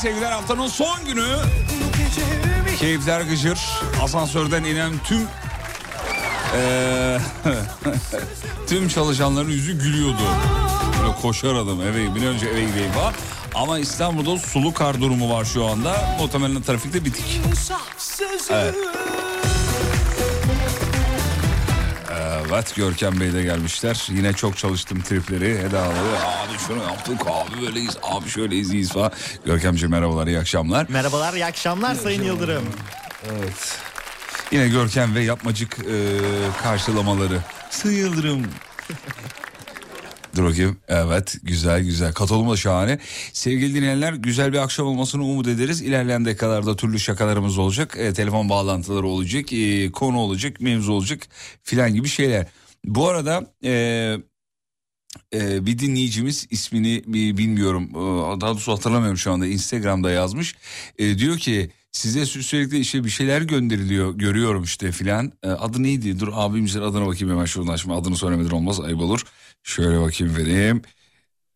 sevgiler haftanın son günü. Keyifler gıcır. Asansörden inen tüm eee, tüm çalışanların yüzü gülüyordu. Böyle koşar adam eve bir önce eve gideyim falan. Ama İstanbul'da sulu kar durumu var şu anda. Muhtemelen trafikte bitik. Evet. Evet Görkem Bey de gelmişler. Yine çok çalıştım tripleri, hedaları. Abi şunu yaptık, abi böyleyiz, abi şöyleyiz, iyiyiz falan. Görkemciğim merhabalar, iyi akşamlar. Merhabalar, iyi akşamlar Sayın Yıldırım. Evet. Yine Görkem ve yapmacık e, karşılamaları. Sayın Yıldırım. Dur bakayım. Evet güzel güzel. Katılım da şahane. Sevgili dinleyenler güzel bir akşam olmasını umut ederiz. İlerleyen dakikalarda türlü şakalarımız olacak. E, telefon bağlantıları olacak. e, konu olacak. Mevzu olacak. Filan gibi şeyler. Bu arada e, e, bir dinleyicimiz ismini bi- bilmiyorum. e, Daha doğrusu hatırlamıyorum şu anda. Instagram'da yazmış. E, diyor ki size sü- sürekli işte bir şeyler gönderiliyor. Görüyorum işte filan. E, adı neydi? Dur abimizin adına bakayım hemen şuradan. Şimdi adını söylemeden olmaz. Ayıp olur. Şöyle bakayım vereyim.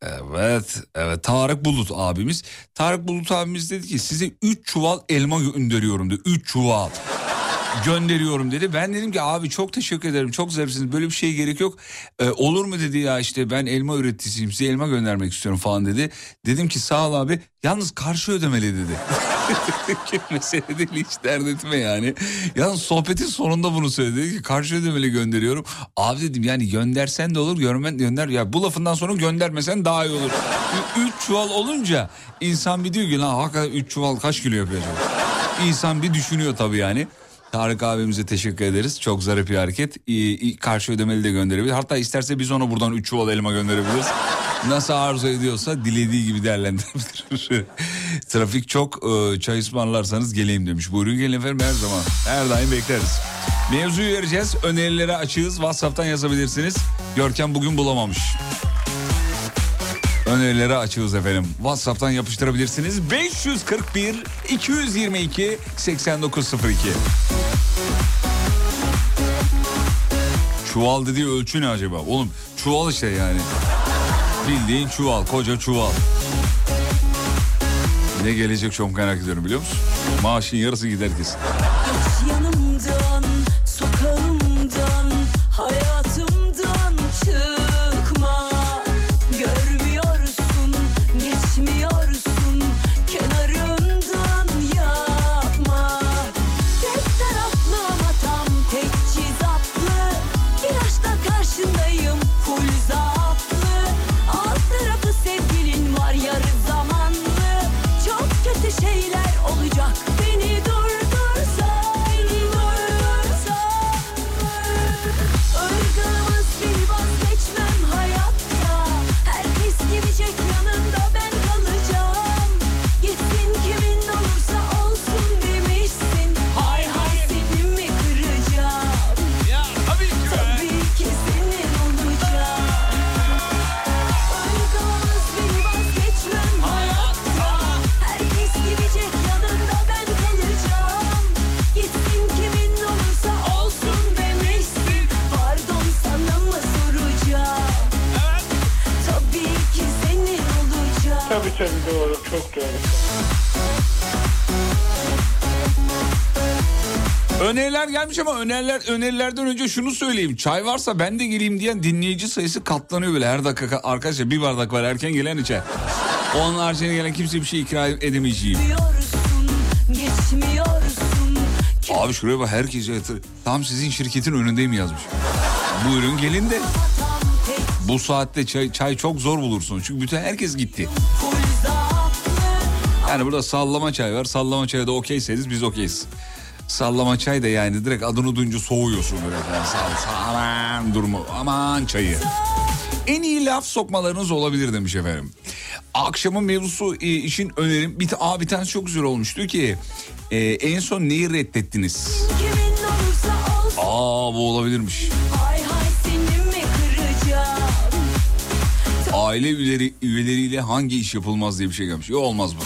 Evet, evet Tarık Bulut abimiz. Tarık Bulut abimiz dedi ki size 3 çuval elma gönderiyorum diyor. 3 çuval. Gönderiyorum dedi. Ben dedim ki abi çok teşekkür ederim çok zarifsiniz böyle bir şeye gerek yok. Ee, olur mu dedi ya işte ben elma üreticisiyim size elma göndermek istiyorum falan dedi. Dedim ki sağ ol abi yalnız karşı ödemeli dedi. Mesele değil hiç dert etme yani. Yalnız sohbetin sonunda bunu söyledi. Dedi ki karşı ödemeli gönderiyorum. Abi dedim yani göndersen de olur görmen gönder. Ya bu lafından sonra göndermesen daha iyi olur. Üç çuval olunca insan bir diyor ki lan hakikaten üç çuval kaç kilo yapıyor? İnsan bir düşünüyor tabii yani. Tarık abimize teşekkür ederiz. Çok zarif bir hareket. İyi, karşı ödemeli de gönderebilir. Hatta isterse biz ona buradan 3 çuval elma gönderebiliriz. Nasıl arzu ediyorsa dilediği gibi değerlendirebilir. Trafik çok e, çay ısmarlarsanız geleyim demiş. Buyurun gelin efendim her zaman. Her daim bekleriz. Mevzuyu vereceğiz. Önerilere açığız. WhatsApp'tan yazabilirsiniz. Görkem bugün bulamamış. Önerilere açığız efendim. WhatsApp'tan yapıştırabilirsiniz. 541 222 8902. Çuval dediği ölçü ne acaba? Oğlum çuval işte yani. Bildiğin çuval, koca çuval. Ne gelecek çok merak ediyorum biliyor musun? Maaşın yarısı gider kesin. Gelmiş ama öneriler önerilerden önce şunu söyleyeyim. Çay varsa ben de geleyim diyen dinleyici sayısı katlanıyor böyle her dakika. Arkadaşlar bir bardak var erken gelen içer. Onun haricinde gelen kimse bir şey ikram edemeyeceğim. Abi şuraya bak herkes yatır. Tam sizin şirketin önündeyim yazmış. Buyurun gelin de bu saatte çay, çay çok zor bulursun. Çünkü bütün herkes gitti. Yani burada sallama çay var. Sallama çaya da okeyseniz biz okeyiz. Sallama çay da yani direkt adını duyunca soğuyorsun böyle. Yani sal, sal, aman durumu aman çayı. En iyi laf sokmalarınız olabilir demiş efendim. Akşamın mevzusu e, için önerim. Bir, aa, bir tanesi çok güzel olmuştu ki. e, en son neyi reddettiniz? Aa bu olabilirmiş. Aile üyeleri, üyeleriyle hangi iş yapılmaz diye bir şey gelmiş. Yok olmaz bu.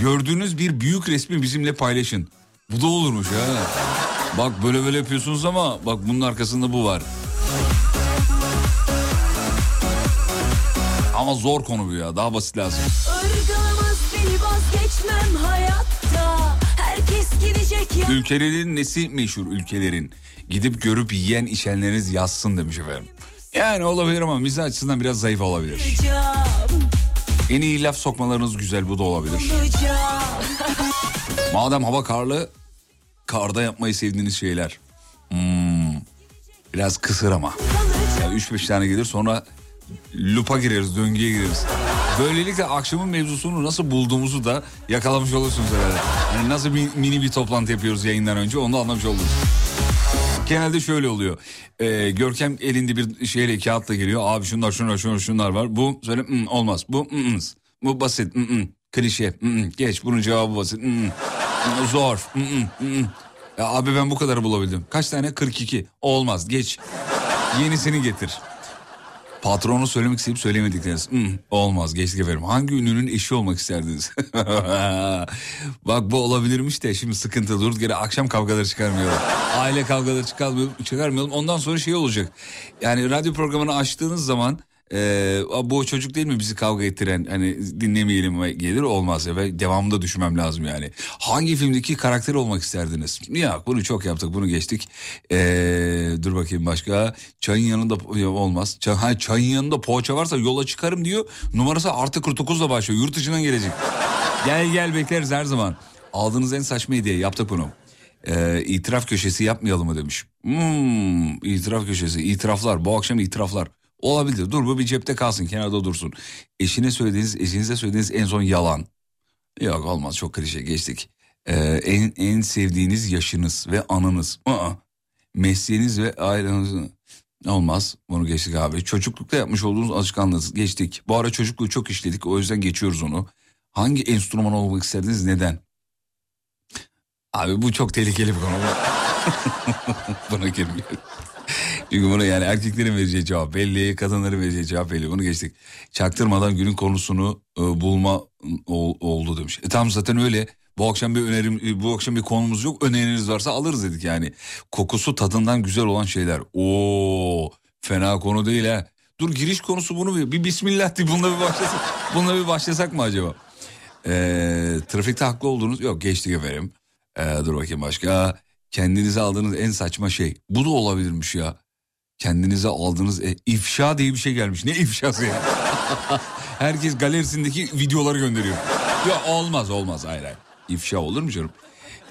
Gördüğünüz bir büyük resmi bizimle paylaşın. Bu da olurmuş ha. Bak böyle böyle yapıyorsunuz ama bak bunun arkasında bu var. Ama zor konu bu ya. Daha basit lazım. Irgağımız bir vazgeçmem hayatta. Herkes gidecek ya. Ülkelerin nesi meşhur ülkelerin? Gidip görüp yiyen içenleriniz yazsın demiş efendim. Yani olabilir ama mizah açısından biraz zayıf olabilir. Olacağım, En iyi laf sokmalarınız güzel bu da olabilir. Madem hava karlı, karda yapmayı sevdiğiniz şeyler. Hmm, biraz kısır ama. Ya 3-5 tane gelir sonra lupa gireriz, döngüye gireriz. Böylelikle akşamın mevzusunu nasıl bulduğumuzu da yakalamış olursunuz herhalde. Yani nasıl bir mini bir toplantı yapıyoruz yayından önce onu da anlamış oldunuz. Genelde şöyle oluyor. Ee, Görkem elinde bir şeyle kağıtla geliyor. Abi şunlar şunlar şunlar şunlar var. Bu söyle "Hmm, olmaz. Bu mm, mm. bu basit. mm, mm. Klişe. mm, mm. Geç bunun cevabı basit. mm, mm. Zor. mm, mm, mm, mm. Ya abi ben bu kadarı bulabildim. Kaç tane? 42. Olmaz. Geç. Yenisini getir. Patronu söylemek isteyip söylemedikleriniz. Hmm, olmaz geçtik efendim. Hangi ünlünün eşi olmak isterdiniz? Bak bu olabilirmiş de şimdi sıkıntı durduk yere akşam kavgaları çıkarmayalım. Aile kavgaları çıkarmayalım, çıkarmayalım. Ondan sonra şey olacak. Yani radyo programını açtığınız zaman Ee, bu çocuk değil mi bizi kavga ettiren hani dinlemeyelim gelir olmaz ve devamında düşünmem lazım yani. Hangi filmdeki karakter olmak isterdiniz? Ya bunu çok yaptık bunu geçtik. Ee, dur bakayım başka. Çayın yanında ya olmaz. Çay, ha, çayın yanında poğaça varsa yola çıkarım diyor. Numarası artı 49'la başlıyor. Yurt dışından gelecek. gel gel bekleriz her zaman. Aldığınız en saçma hediye yaptık bunu. Ee, itiraf köşesi yapmayalım mı demiş. Hmm, itiraf köşesi, itiraflar. Bu akşam itiraflar. Olabilir. Dur bu bir cepte kalsın, kenarda dursun. Eşine söylediğiniz, eşinize söylediğiniz en son yalan. Yok olmaz çok klişe geçtik. Ee, en, en sevdiğiniz yaşınız ve anınız. Aa, mesleğiniz ve aileniz. Olmaz bunu geçtik abi. Çocuklukta yapmış olduğunuz alışkanlığınız geçtik. Bu ara çocukluğu çok işledik o yüzden geçiyoruz onu. Hangi enstrüman olmak isterdiniz neden? Abi bu çok tehlikeli bir konu. Buna girmiyorum. Çünkü bunu yani erkeklerin vereceği cevap belli, kadınların vereceği cevap belli. Bunu geçtik. Çaktırmadan günün konusunu e, bulma ol, oldu demiş. E tamam zaten öyle. Bu akşam bir önerim, e, bu akşam bir konumuz yok. Öneriniz varsa alırız dedik yani. Kokusu tadından güzel olan şeyler. Oo, fena konu değil ha. Dur giriş konusu bunu bir, bir bismillah diye bununla bir başlasak. bununla bir başlasak mı acaba? Ee, trafikte haklı olduğunuz yok geçtik efendim. Ee, dur bakayım başka. Kendinize aldığınız en saçma şey. Bu da olabilirmiş ya. Kendinize aldığınız e, ifşa diye bir şey gelmiş. Ne ifşası ya? Herkes galerisindeki videoları gönderiyor. Ya olmaz olmaz hayır hayır. İfşa olur mu canım?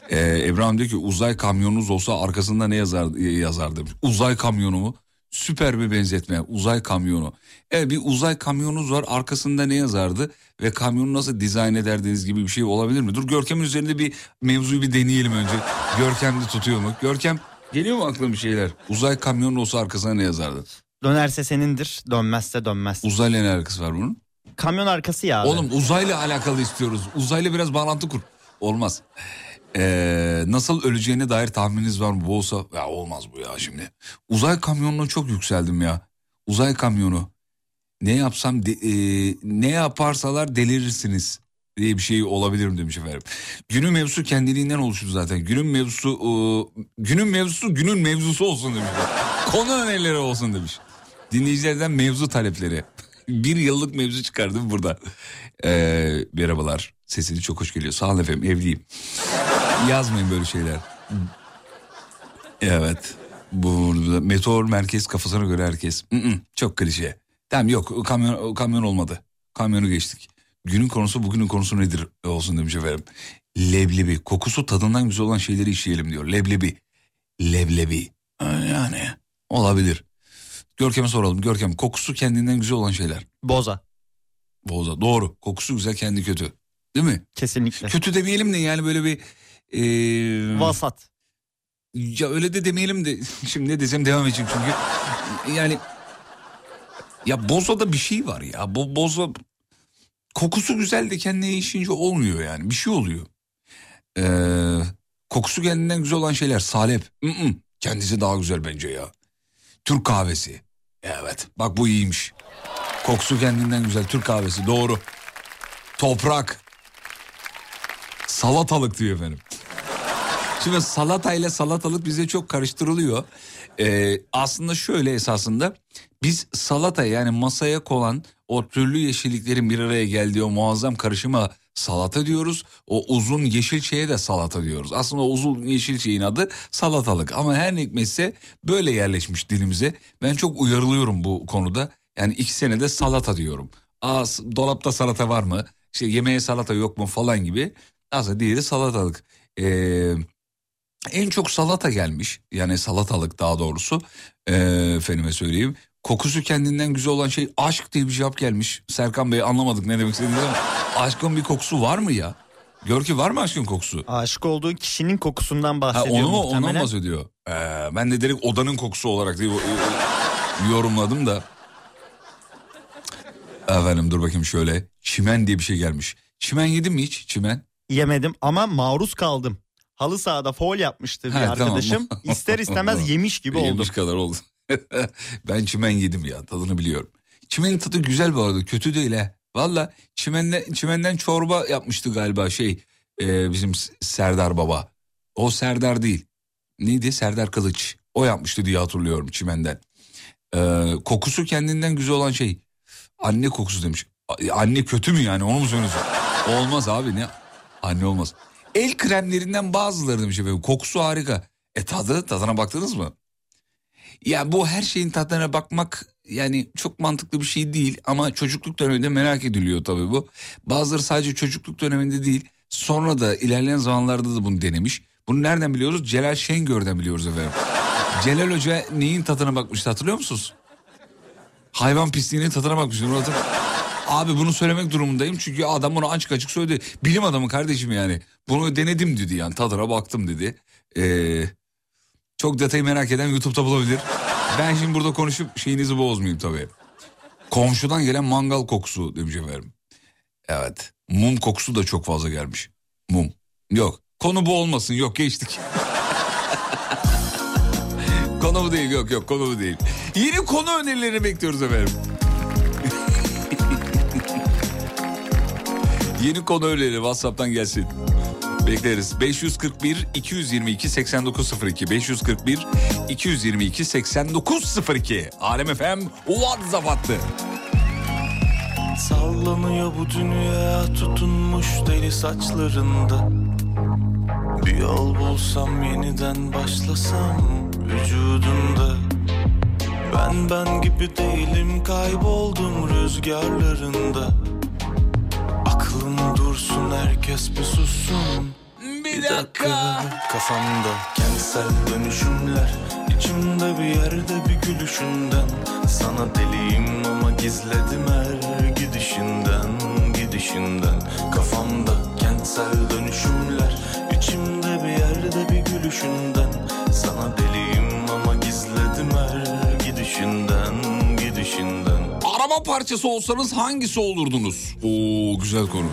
Ee, İbrahim diyor ki uzay kamyonunuz olsa arkasında ne yazar, yazar demiş. Uzay kamyonu mu? Süper bir benzetme. Uzay kamyonu. Evet bir uzay kamyonunuz var arkasında ne yazardı? Ve kamyonu nasıl dizayn ederdiniz gibi bir şey olabilir mi? Dur Görkem'in üzerinde bir mevzuyu bir deneyelim önce. Görkem de tutuyor mu? Görkem geliyor mu aklına bir şeyler? Uzay kamyonu olsa arkasına ne yazardı? Dönerse senindir, dönmezse dönmez. Uzayla ne alakası var bunun? Kamyon arkası ya abi. Oğlum uzayla alakalı istiyoruz. Uzayla biraz bağlantı kur. Olmaz. Ee, nasıl öleceğine dair tahmininiz var mı? Bu olsa ya olmaz bu ya şimdi. Uzay kamyonuna çok yükseldim ya. Uzay kamyonu. Ne yapsam de- e, ne yaparsalar delirirsiniz diye bir şey olabilir mi demiş efendim. Günün mevzusu kendiliğinden oluşur zaten. Günün mevzusu e, günün mevzusu günün mevzusu olsun demiş. Konu önerileri olsun demiş. Dinleyicilerden mevzu talepleri. bir yıllık mevzu çıkardım burada. Ee, merhabalar. Sesini çok hoş geliyor. Sağ olun efendim evliyim. Yazmayın böyle şeyler. Evet. Burada meteor merkez kafasına göre herkes. Çok klişe. Tamam yok kamyon, kamyon olmadı. Kamyonu geçtik. Günün konusu bugünün konusu nedir olsun demiş efendim. Leblebi. Kokusu tadından güzel olan şeyleri işleyelim diyor. Leblebi. Leblebi. Ha, Yani olabilir. Görkem'e soralım. Görkem kokusu kendinden güzel olan şeyler. Boza. Boza doğru. Kokusu güzel kendi kötü. Değil mi? Kesinlikle. Kötü demeyelim de yani böyle bir... eee, Vasat. ya öyle de demeyelim de şimdi ne desem devam edeceğim çünkü. Yani ya bozada bir şey var ya. Bo, boza kokusu güzel de kendine işince olmuyor yani. Bir şey oluyor. Ee, kokusu kendinden güzel olan şeyler salep. Mm-mm, kendisi daha güzel bence ya. Türk kahvesi. Evet bak bu iyiymiş. Kokusu kendinden güzel Türk kahvesi doğru. Toprak. Salatalık diyor efendim. Şimdi salata ile salatalık bize çok karıştırılıyor. Ee, aslında şöyle esasında biz salata yani masaya konan o türlü yeşilliklerin bir araya geldiği o muazzam karışıma salata diyoruz. O uzun yeşil şeye de salata diyoruz. Aslında o uzun yeşil şeyin adı salatalık ama her hikmetse böyle yerleşmiş dilimize. Ben çok uyarılıyorum bu konuda. Yani iki senede salata diyorum. Aa dolapta salata var mı? İşte yemeğe salata yok mu falan gibi. Aslında diğeri salatalık. Ee, en çok salata gelmiş. Yani salatalık daha doğrusu. Ee, efendime söyleyeyim. Kokusu kendinden güzel olan şey aşk diye bir cevap gelmiş. Serkan Bey anlamadık ne demek istediğinizi ama aşkın bir kokusu var mı ya? Gör ki var mı aşkın kokusu? Aşık olduğu kişinin kokusundan Ha, bahsediyor onu mu ondan muhtemelen. bahsediyor. Ee, ben de direkt odanın kokusu olarak diye yorumladım da. Efendim dur bakayım şöyle. Çimen diye bir şey gelmiş. Çimen yedin mi hiç çimen? Yemedim ama maruz kaldım. Halı sahada foul yapmıştı bir Ha, tamam. arkadaşım. İster istemez yemiş gibi oldum. Yemiş kadar oldu. ben çimen yedim ya tadını biliyorum. Çimenin tadı güzel bu arada kötü değil he. Valla çimenden, çimenden çorba yapmıştı galiba şey e, bizim Serdar Baba. O Serdar değil. Neydi Serdar Kılıç. O yapmıştı diye hatırlıyorum çimenden. Ee, kokusu kendinden güzel olan şey. Anne kokusu demiş. A- Anne kötü mü yani onu mu söylüyorsun? olmaz abi ne? Anne olmaz. El kremlerinden bazıları demiş efendim. Kokusu harika. E tadı tadına baktınız mı? Ya bu her şeyin tadına bakmak yani çok mantıklı bir şey değil ama çocukluk döneminde merak ediliyor tabii bu. Bazıları sadece çocukluk döneminde değil sonra da ilerleyen zamanlarda da bunu denemiş. Bunu nereden biliyoruz? Celal Şengör'den biliyoruz efendim. Celal Hoca neyin tadına bakmıştı hatırlıyor musunuz? Hayvan pisliğinin tadına bakmıştı. Onu Abi bunu söylemek durumundayım çünkü adam bunu açık açık söyledi. Bilim adamı kardeşim yani. Bunu denedim dedi yani tadına baktım dedi. Ee, çok detayı merak eden YouTube'da bulabilir. Ben şimdi burada konuşup şeyinizi bozmayayım tabii. Komşudan gelen mangal kokusu demiş efendim. Evet. Mum kokusu da çok fazla gelmiş. Mum. Yok. Konu bu olmasın. Yok geçtik. konu bu değil. Yok yok konu bu değil. Yeni konu önerilerini bekliyoruz efendim. Yeni konu önerileri WhatsApp'tan gelsin. Bekleriz. 541 222 8902 541 222 8902 Alem FM WhatsApp hattı. Sallanıyor bu dünya tutunmuş deli saçlarında. Bir yol bulsam yeniden başlasam vücudunda Ben ben gibi değilim kayboldum rüzgarlarında herkes bir sussun Bir dakika. Kafamda kentsel dönüşümler içimde bir yerde bir gülüşünden Sana deliyim ama gizledim her gidişinden Gidişinden Kafamda kentsel dönüşümler içimde bir yerde bir gülüşünden Sana deliyim ama gizledim her gidişinden Gidişinden Araba parçası olsanız hangisi olurdunuz? Oo güzel konu.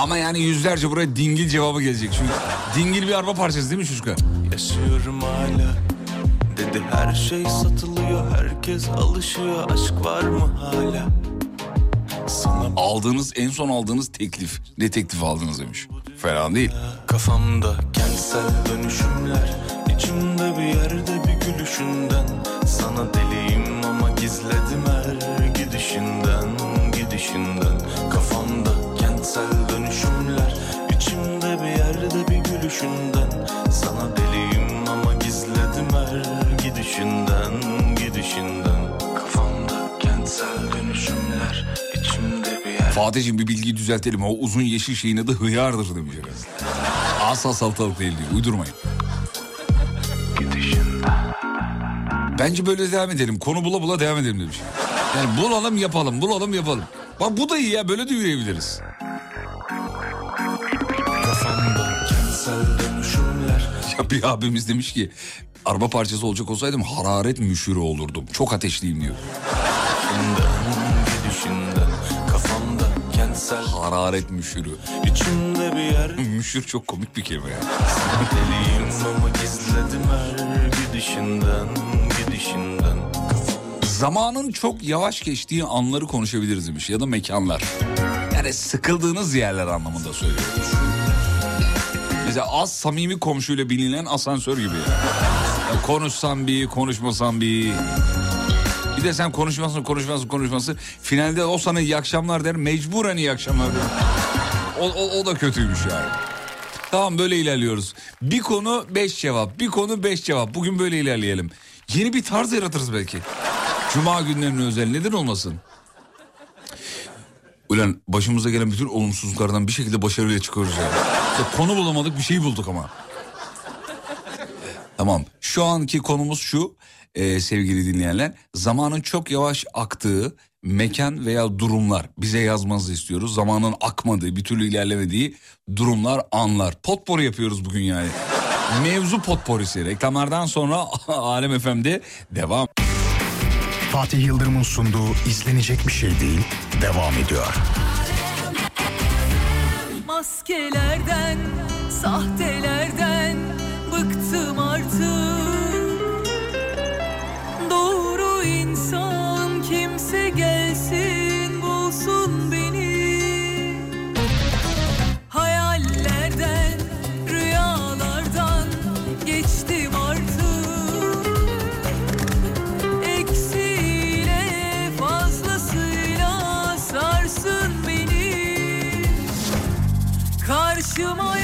Ama yani yüzlerce buraya dingil cevabı gelecek. Çünkü dingil bir araba parçası değil mi çocuklar? Yaşıyorum hala Dedi her şey satılıyor Herkes alışıyor Aşk var mı hala Sana Aldığınız en son aldığınız teklif. Ne teklif aldınız demiş. Fena değil. kafamda Kentsel dönüşümler içimde bir yerde bir gülüşünden Sana deliyim ama gizledim her gidişinden Gidişinden Kafamda kentsel gülüşünden Sana deliyim ama gizledim her gidişinden Gidişinden Kafamda kentsel dönüşümler içimde bir yer Fatih'cim bir bilgiyi düzeltelim. O uzun yeşil şeyin adı hıyardır demiş. Asla salatalık değil diyor. Uydurmayın. Bence böyle devam edelim. Konu bula bula devam edelim demiş. Yani bulalım yapalım, bulalım yapalım. Bak bu da iyi ya böyle de yürüyebiliriz. Dönüşümler Ya bir abimiz demiş ki araba parçası olacak olsaydım hararet müşürü olurdum. Çok ateşliyim diyor. Hararet müşürü. içimde bir yer Müşür çok komik bir kelime ya. deliyim ama gizledim her gidişinden Gidişinden Zamanın çok yavaş geçtiği anları konuşabiliriz demiş ya da mekanlar. Yani sıkıldığınız yerler anlamında söylüyorum. Mesela az samimi komşuyla bilinen asansör gibi. Ya konuşsan bir, konuşmasan bir. Bir de sen konuşmasın, konuşmasın, konuşmasın. Finalde o sana iyi akşamlar der, mecburen iyi akşamlar der. O, o, o da kötüymüş yani. Tamam böyle ilerliyoruz. Bir konu beş cevap, bir konu beş cevap. Bugün böyle ilerleyelim. Yeni bir tarz yaratırız belki. Cuma günlerine özel neden olmasın? Ulan başımıza gelen bütün olumsuzluklardan bir şekilde başarıyla çıkıyoruz ya. İşte konu bulamadık bir şey bulduk ama. Tamam şu anki konumuz şu e, sevgili dinleyenler. Zamanın çok yavaş aktığı mekan veya durumlar bize yazmanızı istiyoruz. Zamanın akmadığı bir türlü ilerlemediği durumlar anlar. Potpori yapıyoruz bugün yani. Mevzu potporisi reklamlardan sonra Alem FM'de devam. Fatih Yıldırım'ın sunduğu izlenecek bir şey değil devam ediyor. Maskelerden, sahtelerden bıktım artık Sumo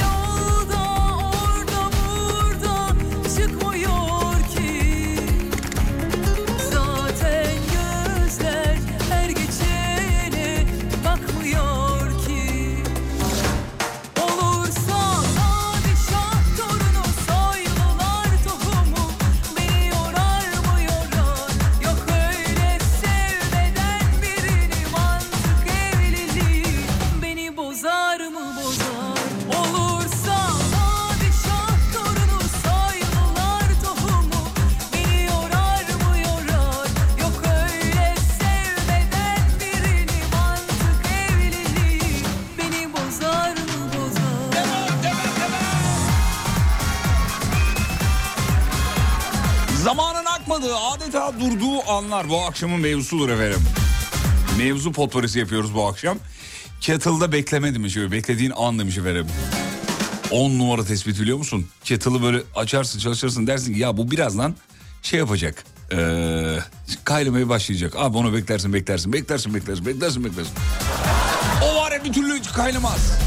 Akmadığı adeta durduğu anlar bu akşamın mevzusudur efendim. Mevzu potporisi yapıyoruz bu akşam. Kettle'da bekleme demiş. öyle, Beklediğin an demiş efendim. 10 numara tespit biliyor musun? Kettle'ı böyle açarsın çalışırsın dersin ki ya bu birazdan şey yapacak. Ee, kaynamaya başlayacak. Abi onu beklersin beklersin beklersin beklersin beklersin beklersin. O var ya bir türlü kaynamaz.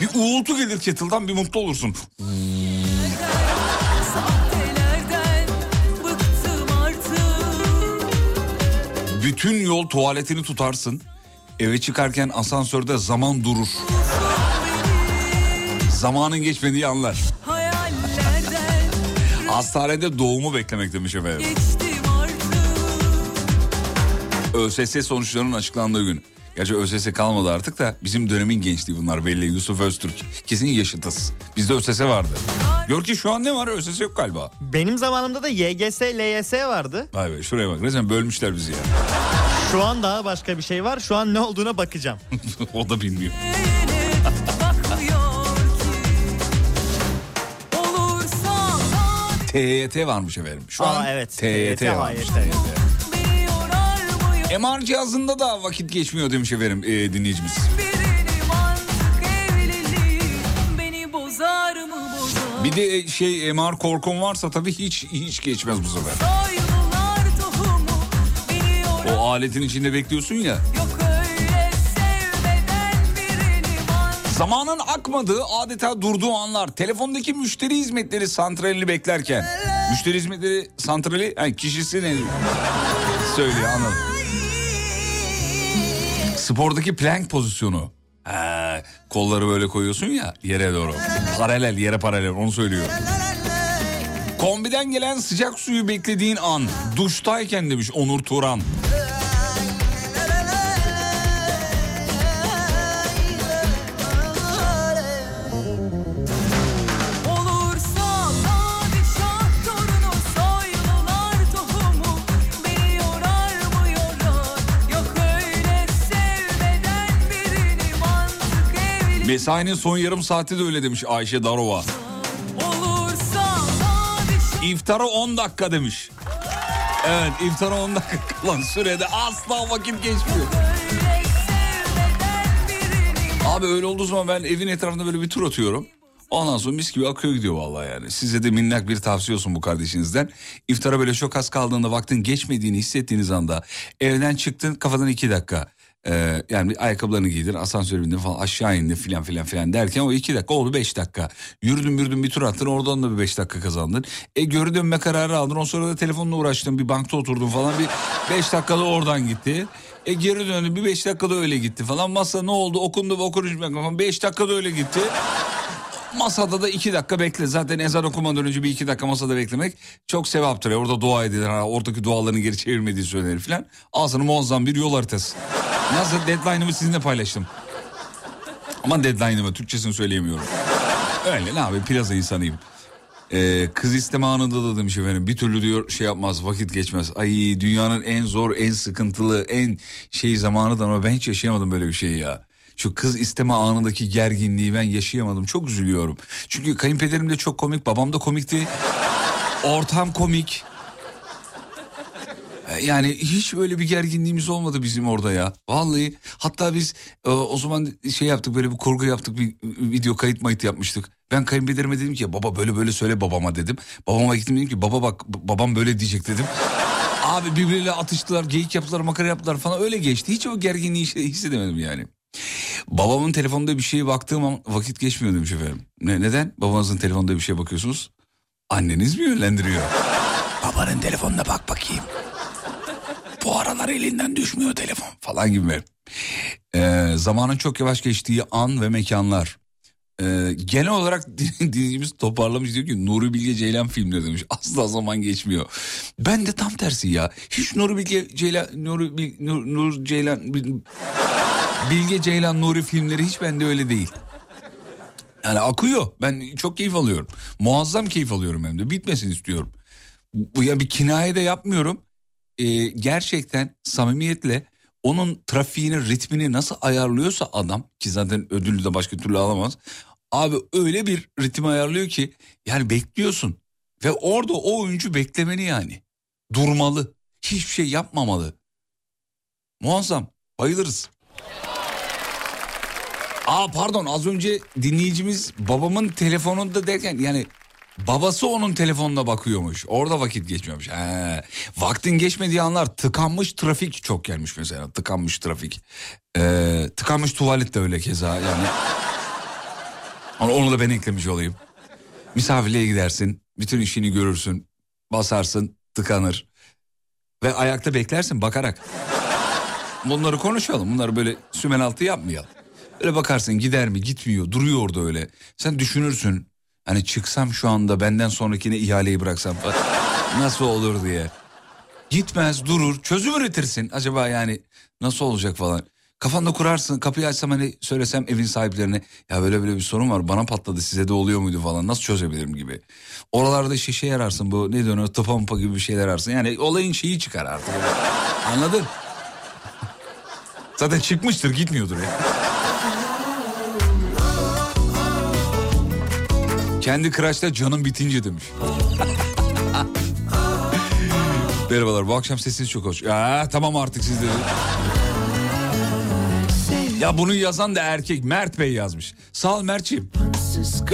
Bir uğultu gelir kettle'dan bir mutlu olursun. Sahtelerden Bütün yol tuvaletini tutarsın. Eve çıkarken asansörde zaman durur. Zamanın geçmediği anlar. Hastanede doğumu beklemek demiş efendim. ÖSS sonuçlarının açıklandığı gün. Gerçi ÖSS kalmadı artık da bizim dönemin gençliği bunlar belli. Yusuf Öztürk. Kesin yaşıtız. Bizde ÖSS vardı. Gör ki şu an ne var? ÖSS yok galiba. Benim zamanımda da YGS, LYS vardı. Vay be şuraya bak. Resmen bölmüşler bizi ya. Şu an daha başka bir şey var. Şu an ne olduğuna bakacağım. o da bilmiyor. TYT varmış efendim. Şu Aa, an evet. TYT, TYT, varmış. MR cihazında da vakit geçmiyor demiş efendim e, dinleyicimiz. birini Bir de e, şey MR korkum varsa tabii hiç hiç geçmez bu sefer. Tohumu O aletin içinde bekliyorsun ya. Zamanın akmadığı adeta durduğu anlar. Telefondaki müşteri hizmetleri santralini beklerken. Müşteri hizmetleri santrali yani kişisi ne söylüyor anladım. Spordaki plank pozisyonu. Ha, kolları böyle koyuyorsun ya yere doğru. Paralel yere paralel onu söylüyor. Kombiden gelen sıcak suyu beklediğin an. Duştayken demiş Onur Turan. Mesainin son yarım saati de öyle demiş Ayşe Darova. İftara 10 dakika demiş. Evet iftara 10 dakika kalan sürede asla vakit geçmiyor. Abi öyle olduğu zaman ben evin etrafında böyle bir tur atıyorum. Ondan sonra mis gibi akıyor gidiyor vallahi yani. Size de minnak bir tavsiye olsun bu kardeşinizden. İftara böyle çok az kaldığında vaktin geçmediğini hissettiğiniz anda evden çıktın kafadan iki dakika. Ee, yani ayakkabılarını giydin asansöre bindin falan aşağı indin filan filan filan derken o iki dakika oldu beş dakika. Yürüdün yürüdün bir tur attın oradan da bir beş dakika kazandın. E geri dönme kararı aldın o sırada telefonla uğraştın bir bankta oturdun falan bir beş dakikada oradan gitti. E geri döndü bir beş dakikada öyle gitti falan masa ne oldu okundu ve okunmuş falan beş dakikada öyle gitti. Masada da iki dakika bekle. Zaten ezan okumadan önce bir iki dakika masada beklemek çok sevaptır. ya. Orada dua edilir. Ha, oradaki dualarını geri çevirmediği söylenir falan. Ağzını muazzam bir yol haritası. Nasıl deadline'ımı sizinle paylaştım. Ama deadline'ımı Türkçesini söyleyemiyorum. Öyle ne yapayım plaza insanıyım. Ee, kız isteme anında da demiş efendim bir türlü diyor şey yapmaz vakit geçmez. Ay dünyanın en zor en sıkıntılı en şey zamanı da ama ben hiç yaşayamadım böyle bir şey ya. Şu kız isteme anındaki gerginliği ben yaşayamadım çok üzülüyorum. Çünkü kayınpederim de çok komik babam da komikti. Ortam komik. Ee, Yani hiç böyle bir gerginliğimiz olmadı bizim orada ya. Vallahi hatta biz e, o zaman şey yaptık böyle bir kurgu yaptık bir video kayıt mayıt yapmıştık. Ben kayınpederime dedim ki baba böyle böyle söyle babama dedim. Babama gittim dedim ki baba bak babam böyle diyecek dedim. Abi birbiriyle atıştılar, geyik yaptılar, makara yaptılar falan öyle geçti. Hiç o gerginliği hisse- hissedemedim yani. Babamın telefonunda bir şeye baktığım an vakit geçmiyor demiş efendim. Ne, neden? Babanızın telefonunda bir şeye bakıyorsunuz. Anneniz mi yönlendiriyor? Babanın telefonuna bak bakayım. Bu aralar elinden düşmüyor telefon falan gibi. Ee, zamanın çok yavaş geçtiği an ve mekanlar. Ee, genel olarak dinleyicimiz toparlamış diyor ki Nuri Bilge Ceylan filmleri demiş. Asla zaman geçmiyor. Ben de tam tersi ya. Hiç Nuri Bilge Ceylan, Nuri, Bil- Nur, Nur Ceylan, Bilge Ceylan Nuri filmleri hiç bende öyle değil. Yani akıyor. Ben çok keyif alıyorum. Muazzam keyif alıyorum hem de. Bitmesin istiyorum. Bu ya bir kinaye de yapmıyorum. Ee, gerçekten samimiyetle onun trafiğini, ritmini nasıl ayarlıyorsa adam ki zaten ödülü de başka türlü alamaz. Abi öyle bir ritim ayarlıyor ki yani bekliyorsun ve orada o oyuncu beklemeni yani. Durmalı. Hiçbir şey yapmamalı. Muazzam. Bayılırız. Aa pardon az önce dinleyicimiz babamın telefonunda derken yani babası onun telefonuna bakıyormuş. Orada vakit geçmiyormuş. He. Vaktin geçmediği anlar tıkanmış trafik çok gelmiş mesela. Tıkanmış trafik. Ee, tıkanmış tuvalet de öyle keza yani. Onu, onu da ben eklemiş olayım. Misafirliğe gidersin. Bütün işini görürsün. Basarsın tıkanır. Ve ayakta beklersin bakarak. Bunları konuşalım. Bunları böyle sümen altı yapmayalım. Öyle bakarsın gider mi gitmiyor duruyor orada öyle. Sen düşünürsün hani çıksam şu anda benden sonrakine ihaleyi bıraksam nasıl olur diye. Gitmez durur çözüm üretirsin acaba yani nasıl olacak falan. Kafanda kurarsın kapıyı açsam hani söylesem evin sahiplerine ya böyle böyle bir sorun var bana patladı size de oluyor muydu falan nasıl çözebilirim gibi. Oralarda işte şey ararsın bu ne diyorsun tıpa mıpa gibi bir şeyler ararsın yani olayın şeyi çıkar artık. Anladın? Zaten çıkmıştır gitmiyordur ya. Kendi kıraçta canım bitince demiş. Merhabalar bu akşam sesiniz çok hoş. Ya tamam artık siz de. Ya bunu yazan da erkek Mert Bey yazmış. Sağ ol Mert'ciğim.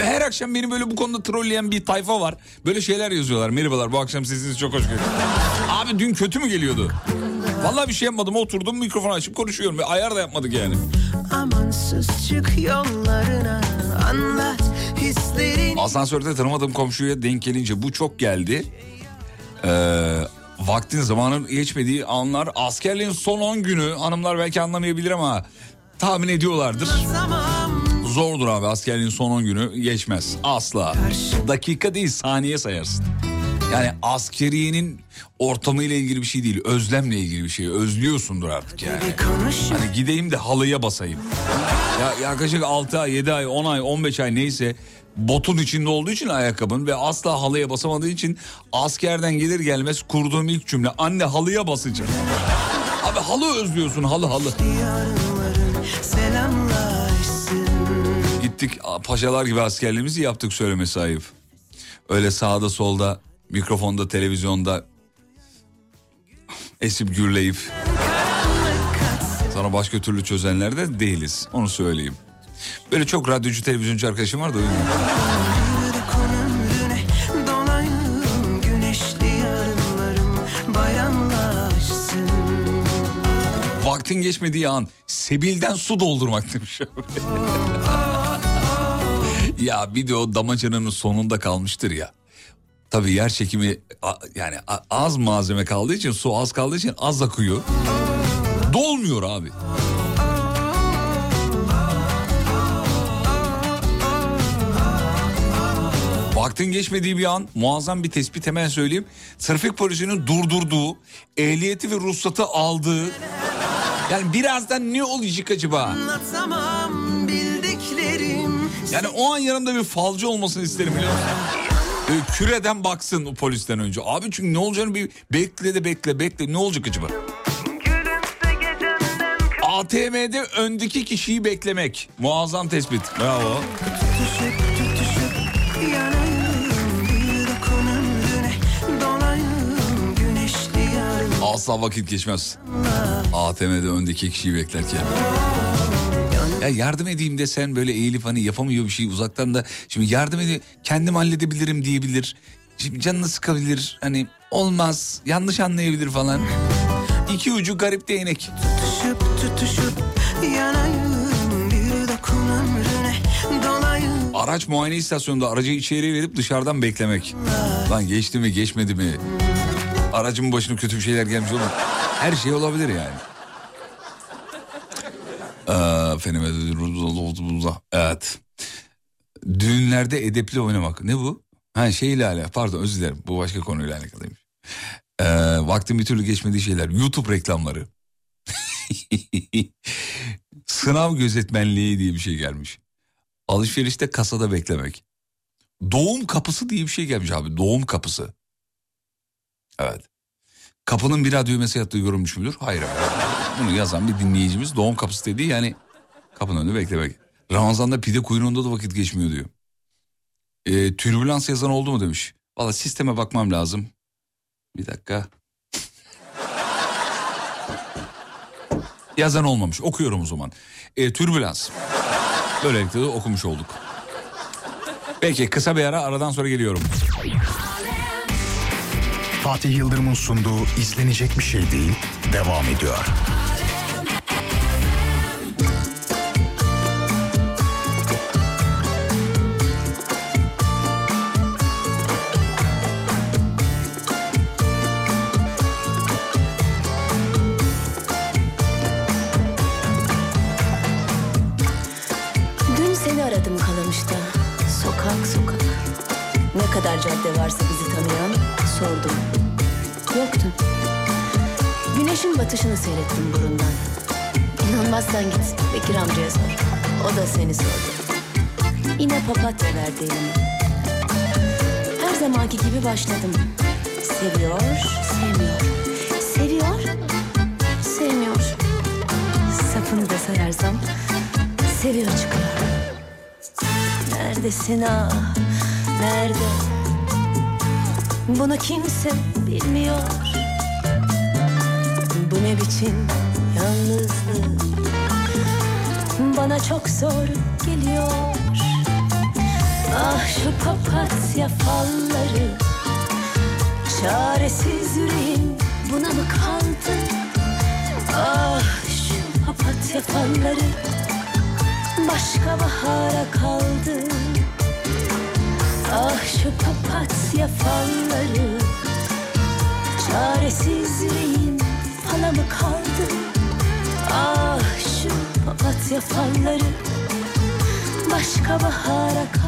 Her akşam beni böyle bu konuda trolleyen bir tayfa var. Böyle şeyler yazıyorlar. Merhabalar bu akşam sesiniz çok hoş geliyor. Abi dün kötü mü geliyordu? Vallahi bir şey yapmadım oturdum mikrofon açıp konuşuyorum. Ayar da yapmadık yani. Amansız çık yollarına anlat hislerini Asansörde tanımadığım komşuya denk gelince bu çok geldi. Ee, vaktin zamanın geçmediği anlar askerliğin son 10 günü hanımlar belki anlamayabilir ama tahmin ediyorlardır. Zordur abi askerliğin son 10 günü geçmez asla. Dakika değil saniye sayarsın. Yani askeriyenin ortamıyla ilgili bir şey değil özlemle ilgili bir şey özlüyorsundur artık yani. Hani gideyim de halıya basayım. Ya yaklaşık 6 ay, 7 ay, 10 ay, 15 ay neyse botun içinde olduğu için ayakkabın ve asla halıya basamadığı için askerden gelir gelmez kurduğum ilk cümle anne halıya basacağım. Abi halı özlüyorsun halı halı. Gittik paşalar gibi askerliğimizi yaptık söylemesi ayıp. Öyle sağda solda mikrofonda televizyonda esip gürleyip sonra başka türlü çözenler de değiliz onu söyleyeyim. Böyle çok radyocu televizyoncu arkadaşım var da bayramlaşsın Vaktin geçmediği an sebilden su doldurmak demiş. ya bir de o damacananın sonunda kalmıştır ya. Tabii yer çekimi yani az malzeme kaldığı için su az kaldığı için az akıyor. Dolmuyor abi. Vaktin geçmediği bir an muazzam bir tespit hemen söyleyeyim. Trafik polisinin durdurduğu, ehliyeti ve ruhsatı aldığı yani birazdan ne olacak acaba? Yani o an yanımda bir falcı olmasını isterim biliyor musun? Böyle küreden baksın o polisten önce. Abi çünkü ne olacağını bir bekle de bekle bekle ne olacak acaba? ATM'de öndeki kişiyi beklemek. Muazzam tespit. Bravo. Asla vakit geçmez. ATM'de öndeki kişiyi beklerken. Ya yardım edeyim de sen böyle eğilip hani yapamıyor bir şey uzaktan da şimdi yardım edeyim kendim halledebilirim diyebilir. Şimdi canını sıkabilir hani olmaz yanlış anlayabilir falan. İki ucu garip değnek. Tutuşup tutuşup yanayım Araç muayene istasyonunda aracı içeriye verip dışarıdan beklemek. Lan geçti mi geçmedi mi? Aracın başına kötü bir şeyler gelmiş olur. Her şey olabilir yani. Ee, efendim, evet. Düğünlerde edepli oynamak. Ne bu? Ha şeyle alakalı. Pardon özür dilerim. Bu başka konuyla alakalıymış. Ee, vaktin bir türlü geçmediği şeyler. YouTube reklamları. Sınav gözetmenliği diye bir şey gelmiş. Alışverişte kasada beklemek. Doğum kapısı diye bir şey gelmiş abi. Doğum kapısı. Evet. Kapının bira düğmesi yattığı görülmüş müdür? Hayır. hayır. Bunu yazan bir dinleyicimiz doğum kapısı dediği yani kapının önünde beklemek. Ramazan'da pide kuyruğunda da vakit geçmiyor diyor. Ee, türbülans yazan oldu mu demiş. Valla sisteme bakmam lazım. Bir dakika. Yazan olmamış. Okuyorum o zaman. Ee, türbülans. Böylelikle de okumuş olduk. Peki kısa bir ara aradan sonra geliyorum. Fatih Yıldırım'ın sunduğu izlenecek bir şey değil devam ediyor. Dün seni aradım Kalamış'ta. Sokak sokak. Ne kadar cadde varsa bizi tanıyan sordum. Yoktun. Güneşin batışını seyrettim burundan. İnanmazsan git Bekir amcaya sor. O da seni sordu. Yine papatya verdi elime. Her zamanki gibi başladım. Seviyor, sevmiyor. Seviyor, sevmiyor. Sapını da sayarsam seviyor çıkıyor. Neredesin ah, nerede? Bunu kimse bilmiyor. Bu ne biçim yalnızlık? Bana çok zor geliyor. Ah şu papatya falları Çaresiz yüreğim buna mı kaldı? Ah şu papatya falları Başka bahara kaldı Ah şu papatya falları Çaresiz fala mı kaldı? Ah şu papatya falları Başka bahara kaldı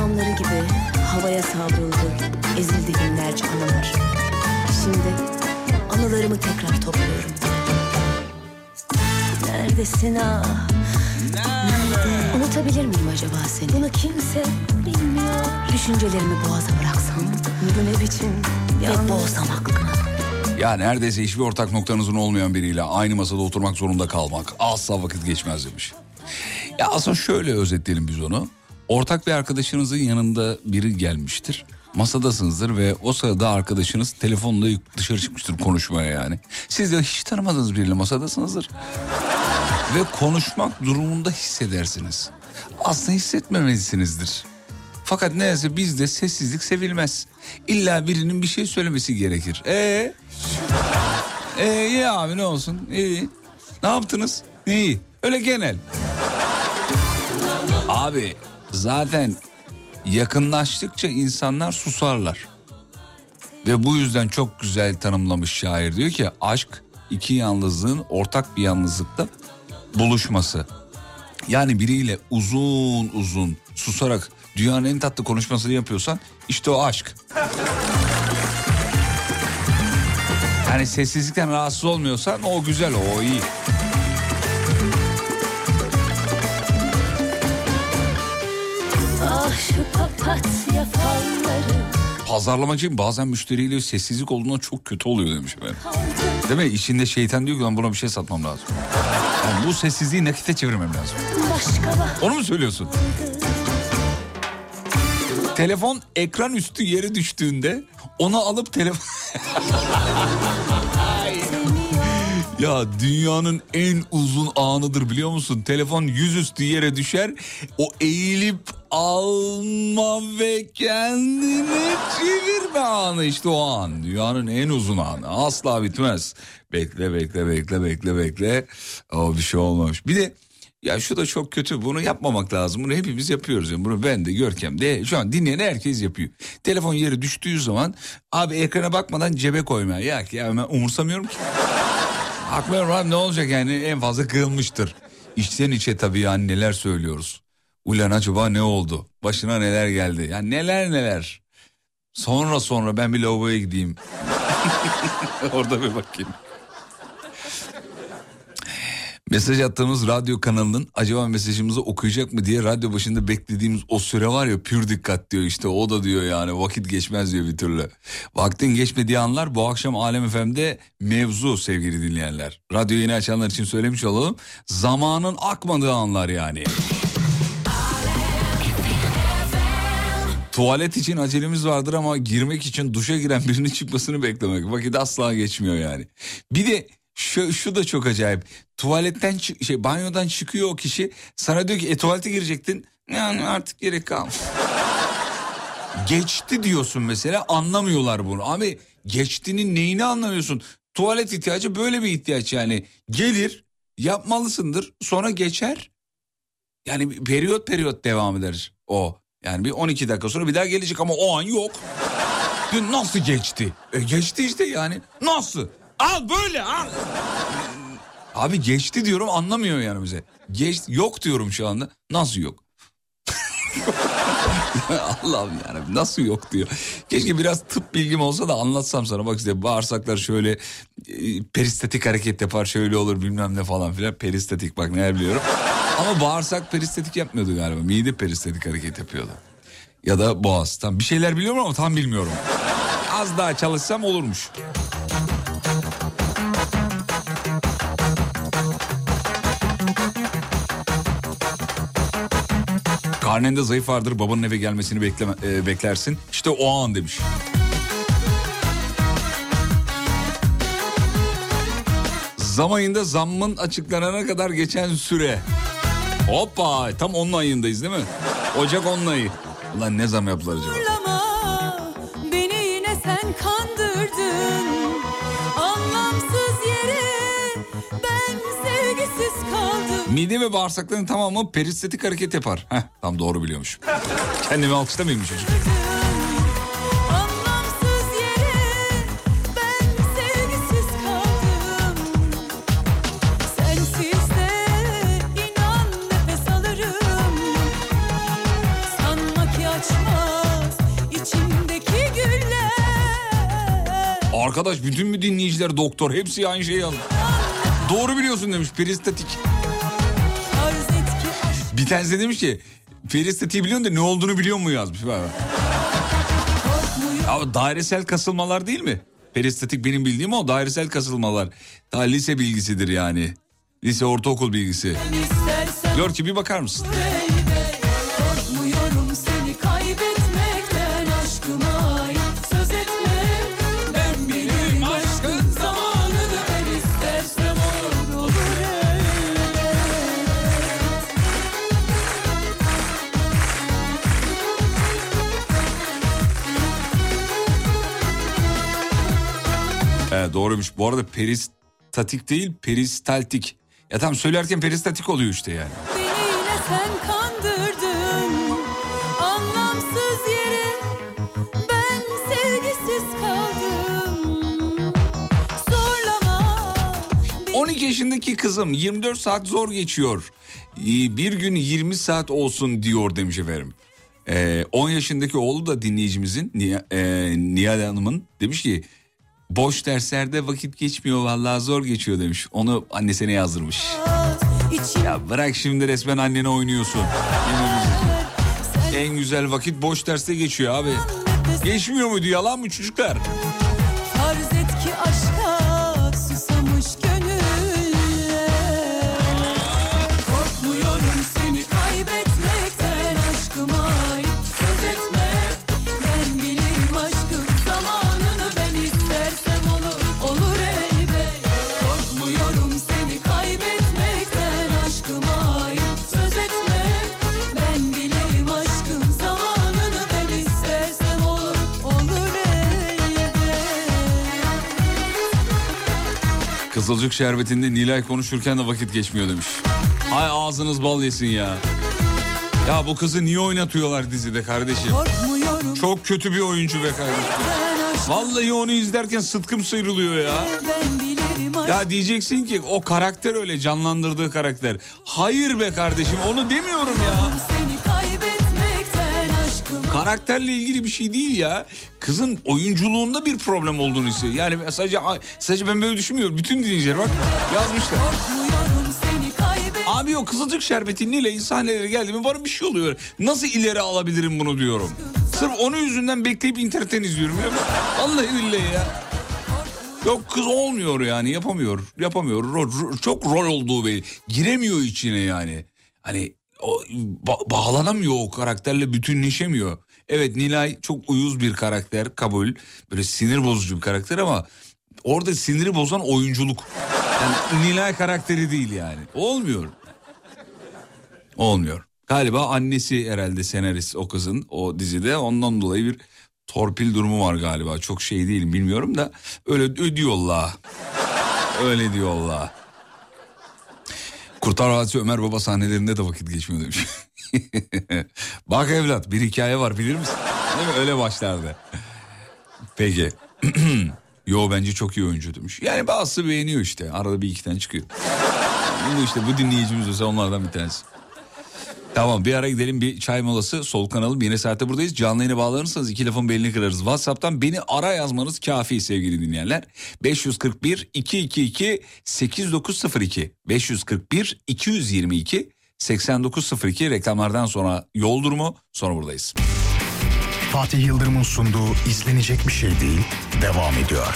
simidin susamları gibi havaya savruldu. Ezildi binlerce anılar. Şimdi anılarımı tekrar topluyorum. Neredesin ah? Nerede? Unutabilir miyim acaba seni? Bunu kimse bilmiyor. Düşüncelerimi boğaza bıraksam. Bu ne biçim? Ve boğsam aklını. Ya neredeyse hiçbir ortak noktanızın olmayan biriyle aynı masada oturmak zorunda kalmak asla vakit geçmez demiş. Ya aslında şöyle özetleyelim biz onu. Ortak bir arkadaşınızın yanında biri gelmiştir. Masadasınızdır ve o sırada arkadaşınız telefonla dışarı çıkmıştır konuşmaya yani. Siz de hiç tanımadığınız biriyle masadasınızdır. Ve konuşmak durumunda hissedersiniz. Aslında hissetmemelisinizdir. Fakat neyse bizde sessizlik sevilmez. İlla birinin bir şey söylemesi gerekir. Ee, ee iyi abi ne olsun iyi. Ne yaptınız? İyi. Öyle genel. Abi zaten yakınlaştıkça insanlar susarlar. Ve bu yüzden çok güzel tanımlamış şair diyor ki aşk iki yalnızlığın ortak bir yalnızlıkta buluşması. Yani biriyle uzun uzun susarak dünyanın en tatlı konuşmasını yapıyorsan işte o aşk. Yani sessizlikten rahatsız olmuyorsan o güzel o iyi. Şu papatya falları Pazarlamacıyım bazen müşteriyle sessizlik olduğunda çok kötü oluyor demiş efendim. Değil mi? İçinde şeytan diyor ki lan buna bir şey satmam lazım. Yani bu sessizliği nakite çevirmem lazım. Onu mu söylüyorsun? Telefon ekran üstü yere düştüğünde onu alıp telefon... Ya dünyanın en uzun anıdır biliyor musun? Telefon yüzüstü yere düşer. O eğilip alma ve kendini çevirme anı işte o an. Dünyanın en uzun anı. Asla bitmez. Bekle bekle bekle bekle bekle. O bir şey olmamış. Bir de ya şu da çok kötü. Bunu yapmamak lazım. Bunu hepimiz yapıyoruz. Yani bunu ben de Görkem de şu an dinleyen herkes yapıyor. Telefon yere düştüğü zaman abi ekrana bakmadan cebe koyma. Ya, ya ben umursamıyorum ki. Bakmıyorum abi ne olacak yani en fazla kırılmıştır. İçten içe tabii yani neler söylüyoruz. Ulan acaba ne oldu? Başına neler geldi? Yani neler neler. Sonra sonra ben bir lavaboya gideyim. Orada bir bakayım. Mesaj attığımız radyo kanalının acaba mesajımızı okuyacak mı diye radyo başında beklediğimiz o süre var ya pür dikkat diyor işte o da diyor yani vakit geçmez diyor bir türlü. Vaktin geçmediği anlar bu akşam Alem FM'de mevzu sevgili dinleyenler. Radyoyu yeni açanlar için söylemiş olalım. Zamanın akmadığı anlar yani. Tuvalet için acelemiz vardır ama girmek için duşa giren birinin çıkmasını beklemek. Vakit asla geçmiyor yani. Bir de şu, şu da çok acayip. Tuvaletten çı- şey banyodan çıkıyor o kişi. Sana diyor ki e tuvalete girecektin. Yani artık gerek kalmadı. Geçti diyorsun mesela anlamıyorlar bunu. Abi geçtiğinin neyini anlamıyorsun? Tuvalet ihtiyacı böyle bir ihtiyaç yani. Gelir yapmalısındır sonra geçer. Yani periyot periyot devam eder o. Yani bir 12 dakika sonra bir daha gelecek ama o an yok. Diyor, nasıl geçti? E geçti işte yani. Nasıl? Al böyle al. Abi geçti diyorum anlamıyor yani bize. Geç, yok diyorum şu anda. Nasıl yok? Allah'ım yani nasıl yok diyor. Keşke biraz tıp bilgim olsa da anlatsam sana. Bak işte bağırsaklar şöyle e, hareket yapar şöyle olur bilmem ne falan filan. Peristatik bak neler biliyorum. Ama bağırsak peristatik yapmıyordu galiba. Mide peristatik hareket yapıyordu. Ya da boğaz. Tam bir şeyler biliyorum ama tam bilmiyorum. Az daha çalışsam olurmuş. Karnende zayıf vardır babanın eve gelmesini bekleme, e, beklersin. İşte o an demiş. Zam ayında zammın açıklanana kadar geçen süre. Hoppa tam onun ayındayız değil mi? Ocak onun ayı. Ulan ne zam yaptılar acaba? Beni yine sen kandırdın Mide ve bağırsakların tamamı peristatik hareket yapar. Heh, tam doğru biliyormuş. Kendimi alkışlamayayım çocuk. Arkadaş bütün mü dinleyiciler doktor hepsi aynı şeyi aldı. Doğru biliyorsun demiş peristatik. Tanesi de demiş ki peristatiği biliyorsun da ne olduğunu biliyor mu yazmış. Bak. Ya dairesel kasılmalar değil mi? Peristatik benim bildiğim o dairesel kasılmalar. Daha lise bilgisidir yani. Lise ortaokul bilgisi. Gör ki bir bakar mısın? He, doğruymuş. Bu arada peristatik değil peristaltik. Ya tam söylerken peristatik oluyor işte yani. Beni yine sen kandırdın Anlamsız yere ben sevgisiz kaldım Zorlama 12 yaşındaki kızım 24 saat zor geçiyor. Ee, Bir gün 20 saat olsun diyor demiş efendim. Ee, 10 yaşındaki oğlu da dinleyicimizin e, Nihal Hanım'ın demiş ki boş derslerde vakit geçmiyor vallahi zor geçiyor demiş. Onu annesine yazdırmış. Ya bırak şimdi resmen annene oynuyorsun. En güzel vakit boş derste geçiyor abi. Geçmiyor muydu yalan mı çocuklar? Kızılcık şerbetinde Nilay konuşurken de vakit geçmiyor demiş. Hay ağzınız bal yesin ya. Ya bu kızı niye oynatıyorlar dizide kardeşim? Korkmuyorum Çok kötü bir oyuncu be kardeşim. Vallahi onu izlerken sıtkım sıyrılıyor ya. Ya diyeceksin ki o karakter öyle canlandırdığı karakter. Hayır be kardeşim onu demiyorum ya. Karakterle ilgili bir şey değil ya. Kızın oyunculuğunda bir problem olduğunu hissediyor. Yani sadece sadece ben böyle düşünmüyorum. Bütün dinleyiciler bak yazmışlar. Abi o kızılcık şerbeti Nilay sahnelere geldi mi bana bir şey oluyor. Nasıl ileri alabilirim bunu diyorum. Sırf onun yüzünden bekleyip internetten izliyorum. Ya. Vallahi billahi ya. Yok kız olmuyor yani yapamıyor. Yapamıyor. Ro- çok rol olduğu belli. Giremiyor içine yani. Hani ba- bağlanamıyor o karakterle bütünleşemiyor. Evet Nilay çok uyuz bir karakter kabul. Böyle sinir bozucu bir karakter ama orada siniri bozan oyunculuk. Yani Nilay karakteri değil yani. Olmuyor. Olmuyor. Galiba annesi herhalde senarist o kızın o dizide. Ondan dolayı bir torpil durumu var galiba. Çok şey değilim bilmiyorum da öyle ödüyorlar. Öyle diyorlar. Kurtar Vadisi Ömer Baba sahnelerinde de vakit geçmiyor demiş. Bak evlat bir hikaye var bilir misin? Değil mi? Öyle başlardı. Peki. Yo bence çok iyi oyuncu demiş. Yani bazısı beğeniyor işte. Arada bir iki tane çıkıyor. Bu işte bu dinleyicimiz olsa onlardan bir tanesi. Tamam bir ara gidelim bir çay molası sol kanalım yine saatte buradayız. Canlı yayına bağlanırsanız iki lafın belini kırarız. Whatsapp'tan beni ara yazmanız kafi sevgili dinleyenler. 541 222 8902 541 222 8902 reklamlardan sonra yol durumu sonra buradayız. Fatih Yıldırım'ın sunduğu izlenecek bir şey değil devam ediyor.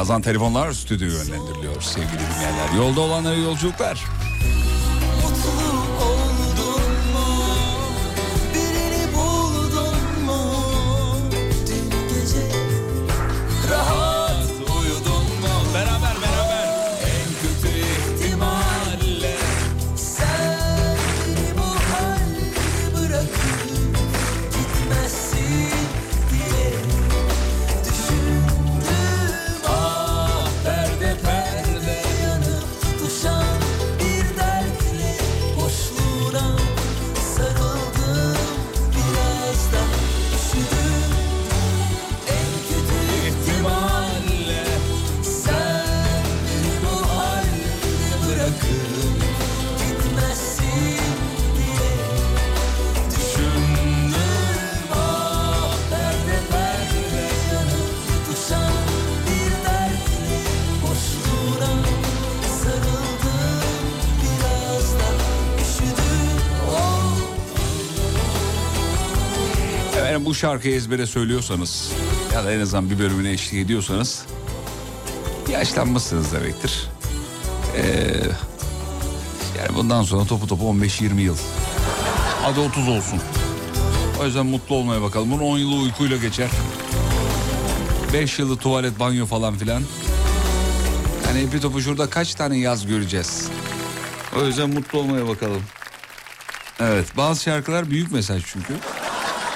Birazdan telefonlar stüdyoya yönlendiriliyor sevgili dinleyenler. Yolda olanlara yolculuklar. Şarkıyı ezbere söylüyorsanız ya da en azından bir bölümüne eşlik ediyorsanız yaşlanmışsınız demektir. Ee, yani bundan sonra topu topu 15-20 yıl. Hadi 30 olsun. O yüzden mutlu olmaya bakalım. Bunun 10 yılı uykuyla geçer. 5 yılı tuvalet, banyo falan filan. Yani ipi topu şurada kaç tane yaz göreceğiz. O yüzden mutlu olmaya bakalım. Evet bazı şarkılar büyük mesaj çünkü.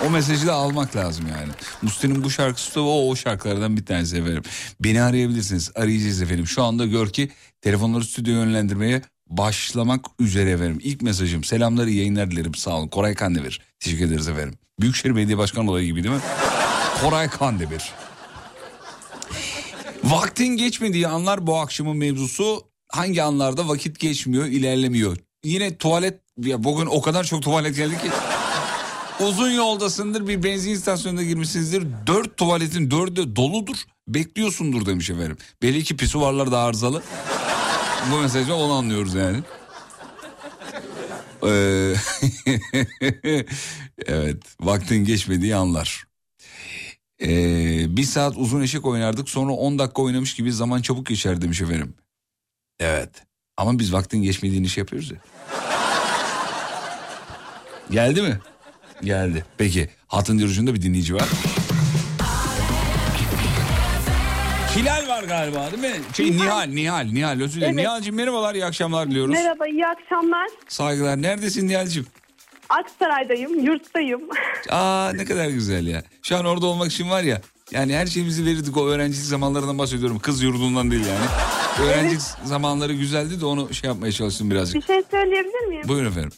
O mesajı da almak lazım yani. Musti'nin bu şarkısı da o, o şarkılardan bir tanesi efendim. Beni arayabilirsiniz. Arayacağız efendim. Şu anda gör ki telefonları stüdyo yönlendirmeye başlamak üzere efendim. İlk mesajım selamları yayınlar dilerim sağ olun. Koray Kandemir. Teşekkür ederiz efendim. Büyükşehir Belediye Başkanı olayı gibi değil mi? Koray Kandemir. Vaktin geçmediği anlar bu akşamın mevzusu. Hangi anlarda vakit geçmiyor, ilerlemiyor. Yine tuvalet, ya bugün o kadar çok tuvalet geldi ki. Uzun yoldasındır bir benzin istasyonuna girmişsinizdir. Dört tuvaletin dördü doludur. Bekliyorsundur demiş efendim. Belli ki pisuvarlar da arızalı. Bu mesajı onu anlıyoruz yani. Ee, evet vaktin geçmediği anlar. Ee, bir saat uzun eşek oynardık sonra 10 dakika oynamış gibi zaman çabuk geçer demiş efendim. Evet ama biz vaktin geçmediğini şey yapıyoruz ya. Geldi mi? Geldi. Peki hatın ucunda bir dinleyici var. Hilal var galiba değil mi? Şey Nihal, Nihal, Nihal özür dilerim. Evet. Nihal'cim merhabalar, iyi akşamlar diliyoruz. Merhaba, iyi akşamlar. Saygılar. Neredesin Nihal'cim? Aksaray'dayım, yurttayım. Aa ne kadar güzel ya. Şu an orada olmak için var ya. Yani her şeyimizi verirdik o öğrencilik zamanlarından bahsediyorum. Kız yurdundan değil yani. Öğrencilik zamanları güzeldi de onu şey yapmaya çalıştım Bir birazcık. şey söyleyebilir miyim? Buyurun efendim.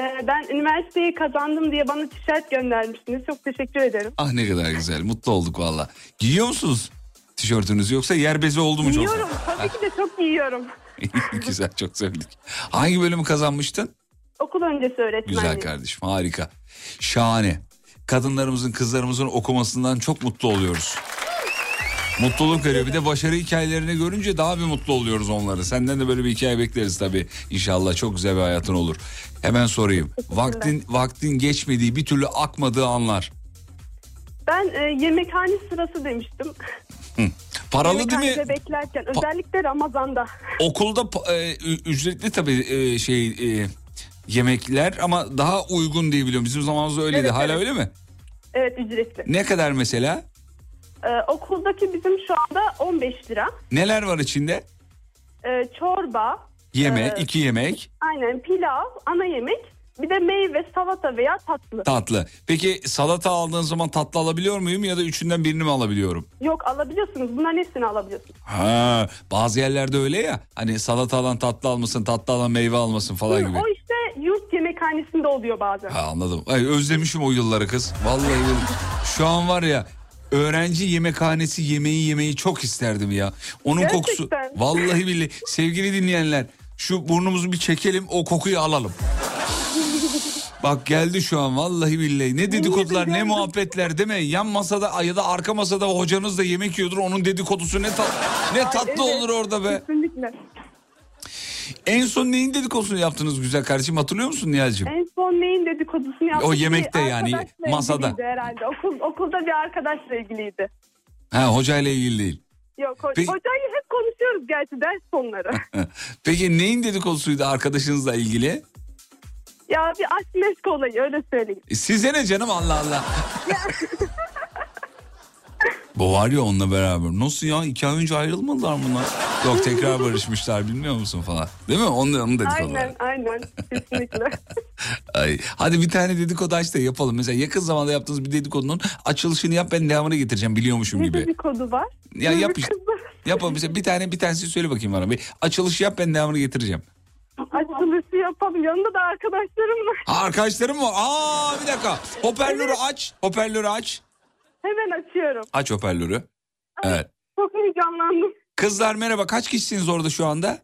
Ee, ben üniversiteyi kazandım diye bana tişört göndermiştiniz. Çok teşekkür ederim. Ah ne kadar güzel. Mutlu olduk valla. Giyiyor musunuz tişörtünüzü yoksa yer bezi oldu mu çok? Yiyorum, tabii ki de çok yiyorum. güzel çok sevdik. Hangi bölümü kazanmıştın? Okul öncesi öğretmenliği. Güzel kardeşim harika. Şahane. Kadınlarımızın kızlarımızın okumasından çok mutlu oluyoruz. Mutluluk veriyor. Bir de başarı hikayelerini görünce daha bir mutlu oluyoruz onları. Senden de böyle bir hikaye bekleriz tabii. İnşallah çok güzel bir hayatın olur. Hemen sorayım. Vaktin vaktin geçmediği, bir türlü akmadığı anlar. Ben e, yemekhane sırası demiştim. Paralı değil mi? Beklerken özellikle Ramazan'da. Okulda e, ücretli tabii e, şey e, yemekler ama daha uygun diye biliyorum. Bizim zamanımızda öyleydi. Evet, Hala evet. öyle mi? Evet ücretli. Ne kadar mesela? Ee, okuldaki bizim şu anda 15 lira. Neler var içinde? Ee, çorba, Yemek, Ee, iki yemek, aynen pilav, ana yemek, bir de meyve, salata veya tatlı. tatlı. Peki salata aldığın zaman tatlı alabiliyor muyum ya da üçünden birini mi alabiliyorum? Yok alabiliyorsunuz. Bunların hepsini alabiliyorsunuz. Ha, bazı yerlerde öyle ya. Hani salata alan tatlı almasın, tatlı alan meyve almasın falan gibi. O işte yurt yemekhanesinde oluyor bazen. Ha, anladım. Ay, özlemişim o yılları kız. Vallahi şu an var ya öğrenci yemekhanesi yemeği yemeyi çok isterdim ya. Onun kokusu. Gerçekten. Vallahi billahi sevgili dinleyenler şu burnumuzu bir çekelim o kokuyu alalım. Bak geldi şu an vallahi billahi. Ne dedikodular ne muhabbetler değil mi? Yan masada ya da arka masada hocanız da yemek yiyordur. Onun dedikodusu ne tat ne tatlı evet. olur orada be. Kesinlikle. En son neyin dedikodusunu yaptınız güzel kardeşim hatırlıyor musun Nihal'cim? En son neyin dedikodusunu yaptık? O yemekte yani, masada. Herhalde. Okul, okulda bir arkadaşla ilgiliydi. Ha hocayla ilgili değil. Yok ho- Peki- hocayla hep konuşuyoruz gerçi ders sonları. Peki neyin dedikodusuydu arkadaşınızla ilgili? ya bir aşk meşk olayı öyle söyleyeyim. E, Size ne canım Allah Allah. Bu var ya onunla beraber. Nasıl ya iki ay önce ayrılmadılar bunlar. Yok tekrar barışmışlar bilmiyor musun falan. Değil mi? Onu, onu dedikodular. Aynen aynen kesinlikle. Ay, hadi bir tane dedikodu aç da yapalım. Mesela yakın zamanda yaptığınız bir dedikodunun açılışını yap ben devamını getireceğim biliyormuşum ne gibi. dedikodu var? Ya yap işte. Yapalım mesela bir tane bir tanesi söyle bakayım bana. Bir açılış yap ben devamını getireceğim. Açılışı yapalım. Yanında da arkadaşlarım var. Ha, arkadaşlarım mı? Aa bir dakika. Hoparlörü aç. Hoparlörü aç. Hemen açıyorum. Aç hoparlörü. Evet. Çok heyecanlandım. Kızlar merhaba kaç kişisiniz orada şu anda?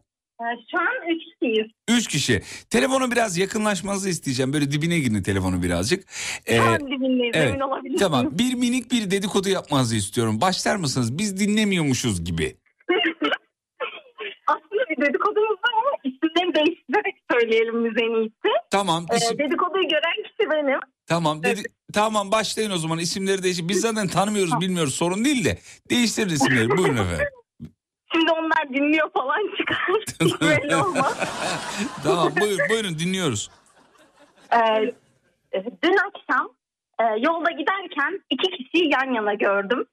Şu an üç kişiyiz. Üç kişi. Telefonu biraz yakınlaşmanızı isteyeceğim. Böyle dibine girin telefonu birazcık. Ee, dibindeyiz evet. emin olabilirsiniz. tamam bir minik bir dedikodu yapmanızı istiyorum. Başlar mısınız? Biz dinlemiyormuşuz gibi. Aslında bir dedikodumuz var ama isimleri değiştirerek söyleyelim biz en iyisi. Tamam. Ee, isim- dedikoduyu gören kişi benim. tamam. Dedi- Tamam başlayın o zaman isimleri değiştir. Biz zaten tanımıyoruz bilmiyoruz sorun değil de değiştirin isimleri buyurun efendim. Şimdi onlar dinliyor falan çıkar. Belli olmaz. Tamam buyur, buyurun dinliyoruz. Ee, dün akşam e, yolda giderken iki kişiyi yan yana gördüm.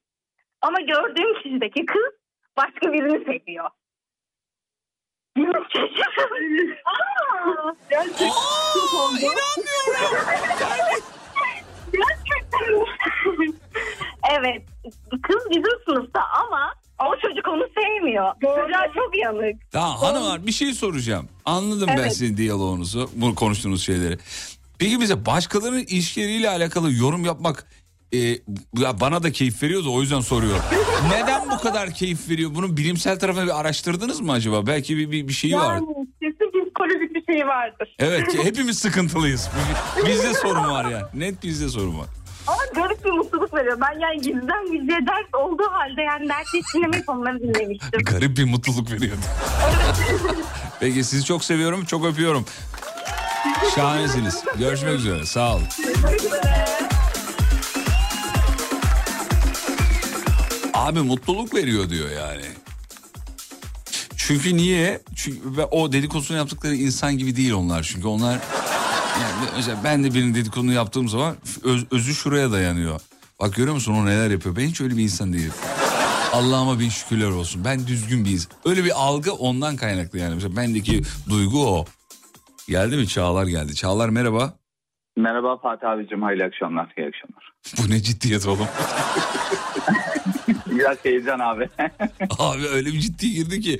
Ama gördüğüm kişideki kız başka birini seviyor. Aa, Gerçekten. Gerçekten. evet. Kız bizim sınıfta ama o çocuk onu sevmiyor. Çocuğa çok yanık. Tamam hanımlar bir şey soracağım. Anladım ben Evet. sizin diyaloğunuzu, bu konuştuğunuz şeyleri. Peki bize başkalarının ilişkileriyle alakalı yorum yapmak e, ya bana da keyif veriyordu o yüzden soruyorum. Neden bu kadar keyif veriyor? Bunun bilimsel tarafını bir araştırdınız mı acaba? Belki bir, bir, bir şeyi var. Yani kesin psikolojik bir şey vardır. Evet hepimiz sıkıntılıyız. Bizde sorun var ya. Net bizde sorun var. Ama garip bir mutluluk veriyor. Ben yani gizden gizliye ders olduğu halde yani dersi hiç dinlemeyip onları dinlemiştim. Garip bir mutluluk veriyordu. Peki sizi çok seviyorum, çok öpüyorum. Şahanesiniz. Görüşmek üzere. Sağ olun. Abi mutluluk veriyor diyor yani. Çünkü niye? Çünkü ve o dedikodusunu yaptıkları insan gibi değil onlar. Çünkü onlar yani mesela ben de birinin dedikodunu yaptığım zaman öz- özü şuraya dayanıyor. Bak görüyor musun o neler yapıyor? Ben hiç öyle bir insan değilim. Allah'ıma bin şükürler olsun. Ben düzgün bir insan. Öyle bir algı ondan kaynaklı yani. Mesela bendeki duygu o. Geldi mi Çağlar geldi. Çağlar merhaba. Merhaba Fatih abicim, hayırlı akşamlar, iyi akşamlar. Bu ne ciddiyet oğlum. Biraz heyecan abi. Abi öyle bir ciddi girdi ki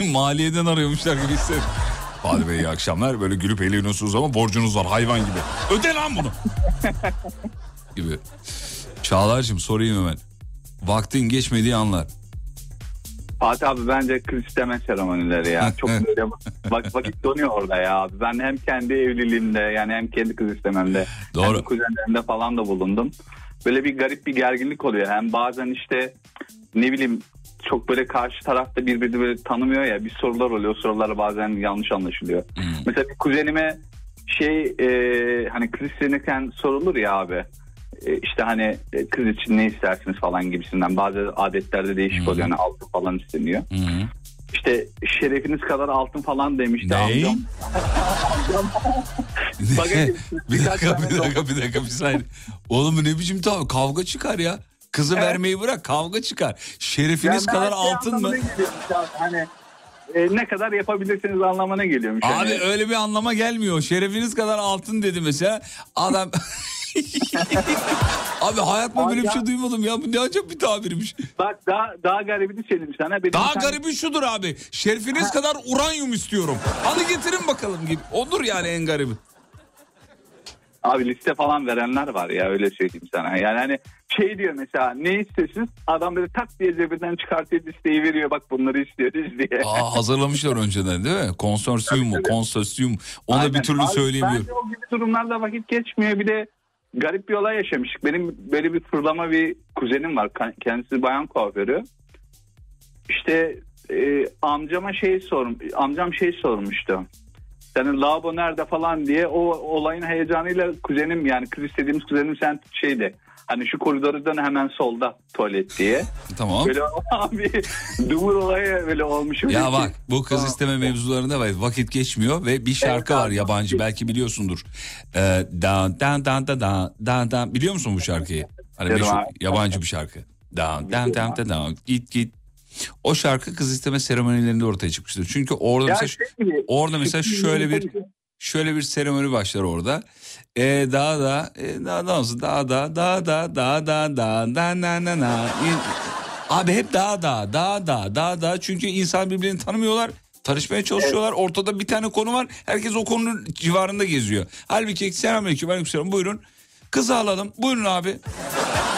maliyeden arıyormuşlar gibi hissettim. Fatih Bey iyi akşamlar. Böyle gülüp eğleniyorsunuz ama borcunuz var hayvan gibi. Öde lan bunu. gibi. Çağlar'cığım sorayım hemen. Vaktin geçmediği anlar. Fatih abi bence kız isteme seremonileri ya. Çok böyle bak, vakit donuyor orada ya abi. Ben hem kendi evliliğimde yani hem kendi kız istememde Doğru. hem de kuzenlerimde falan da bulundum. Böyle bir garip bir gerginlik oluyor. Hem bazen işte ne bileyim çok böyle karşı tarafta birbirini böyle tanımıyor ya bir sorular oluyor. Sorular bazen yanlış anlaşılıyor. Mesela bir kuzenime şey e, hani kız istenirken sorulur ya abi. E, işte hani e, kız için ne istersiniz falan gibisinden. Bazı adetlerde değişik oluyor. Yani altın falan isteniyor. İşte şerefiniz kadar altın falan demişti Ne? amcam. Bir dakika bir dakika bir dakika bir saniye. Oğlum ne biçim tav kavga çıkar ya. Kızı vermeyi bırak kavga çıkar. Şerefiniz Yani kadar şey altın mı? Hani e, ne kadar yapabilirsiniz anlamına geliyormuş. Abi Hani- öyle bir anlama gelmiyor. Şerefiniz kadar altın dedi mesela. Adam... Abi hayatımda böyle bir şey duymadım ya. Bu ne acayip bir tabirmiş. Bak daha daha garibini söyleyeyim sana. Benim Daha tane- garibi şudur abi. Şerefiniz kadar uranyum istiyorum. Hadi getirin bakalım gibi. Odur yani en garibi. Abi liste falan verenler var ya öyle söyleyeyim sana. Yani hani şey diyor mesela ne istiyorsunuz? Adam böyle tak diye cebinden çıkartıyor listeyi veriyor. Bak bunları istiyoruz diye. Aa, hazırlamışlar önceden değil mi? Konsorsiyum mu? Konsorsiyum. Onu da bir türlü söyleyemiyorum. Bence o gibi durumlarda vakit geçmiyor. Bir de garip bir olay yaşamıştık. Benim böyle bir fırlama bir kuzenim var. Kendisi bayan kuaförü. İşte e, amcama şey sorum, amcam şey sormuştu. Yani lavabo nerede falan diye o olayın heyecanıyla kuzenim yani kız istediğimiz kuzenim sen şeydi. Hani şu koridoru dön hemen solda tuvalet diye. Tamam. Böyle abi dumur olayı böyle olmuş. Öyle Ya bak bu kız isteme mevzularında. Vakit geçmiyor ve bir şarkı var yabancı belki biliyorsundur. Ee, dan dan dan dan dan dan biliyor musun bu şarkıyı? Hani meşhur, yabancı bir şarkı. Dan dan dan dan git git. O şarkı kız isteme seremonilerinde ortaya çıkmıştır. Çünkü orada Ya mesela şey orada mesela şöyle bir şöyle bir seremoni başlar orada. E daha da e, daha da olsun daha da daha da daha da da da da da da. Abi hep daha da daha da daha da çünkü insan birbirini tanımıyorlar. Tanışmaya çalışıyorlar. Ortada bir tane konu var. Herkes o konunun civarında geziyor. Halbuki selamünaleyküm aleykümselam buyurun. Kızı alalım. Buyurun abi.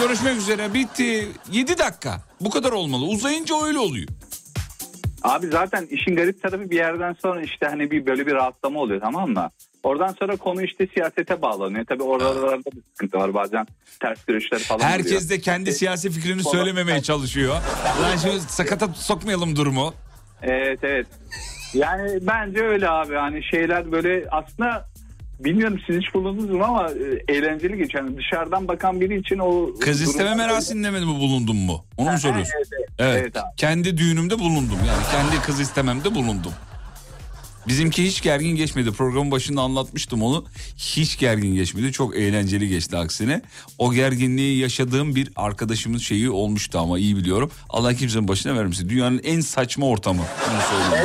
Görüşmek üzere. Bitti. 7 dakika. Bu kadar olmalı. Uzayınca öyle oluyor. Abi zaten işin garip tarafı bir yerden sonra işte hani bir böyle bir rahatlama oluyor tamam mı? Oradan sonra konu işte siyasete bağlanıyor. Tabii oralarda bir sıkıntı var bazen ters görüşler falan oluyor. Herkes de kendi siyasi fikrini söylememeye çalışıyor. Lan şimdi sakata sokmayalım durumu. Evet evet. Yani bence öyle abi hani şeyler böyle aslında bilmiyorum siz hiç bulundunuz mu ama e, eğlenceli. Yani dışarıdan bakan biri için o... Kız isteme merasiminde mi bulundun mu? Onu mu soruyorsun? Evet, evet. Evet. Kendi düğünümde bulundum. Yani kendi kız istememde bulundum. Bizimki hiç gergin geçmedi. Programın başında anlatmıştım onu. Hiç gergin geçmedi. Çok eğlenceli geçti aksine. O gerginliği yaşadığım bir arkadaşımın şeyi olmuştu ama iyi biliyorum. Allah kimsenin başına vermesin. Dünyanın en saçma ortamı.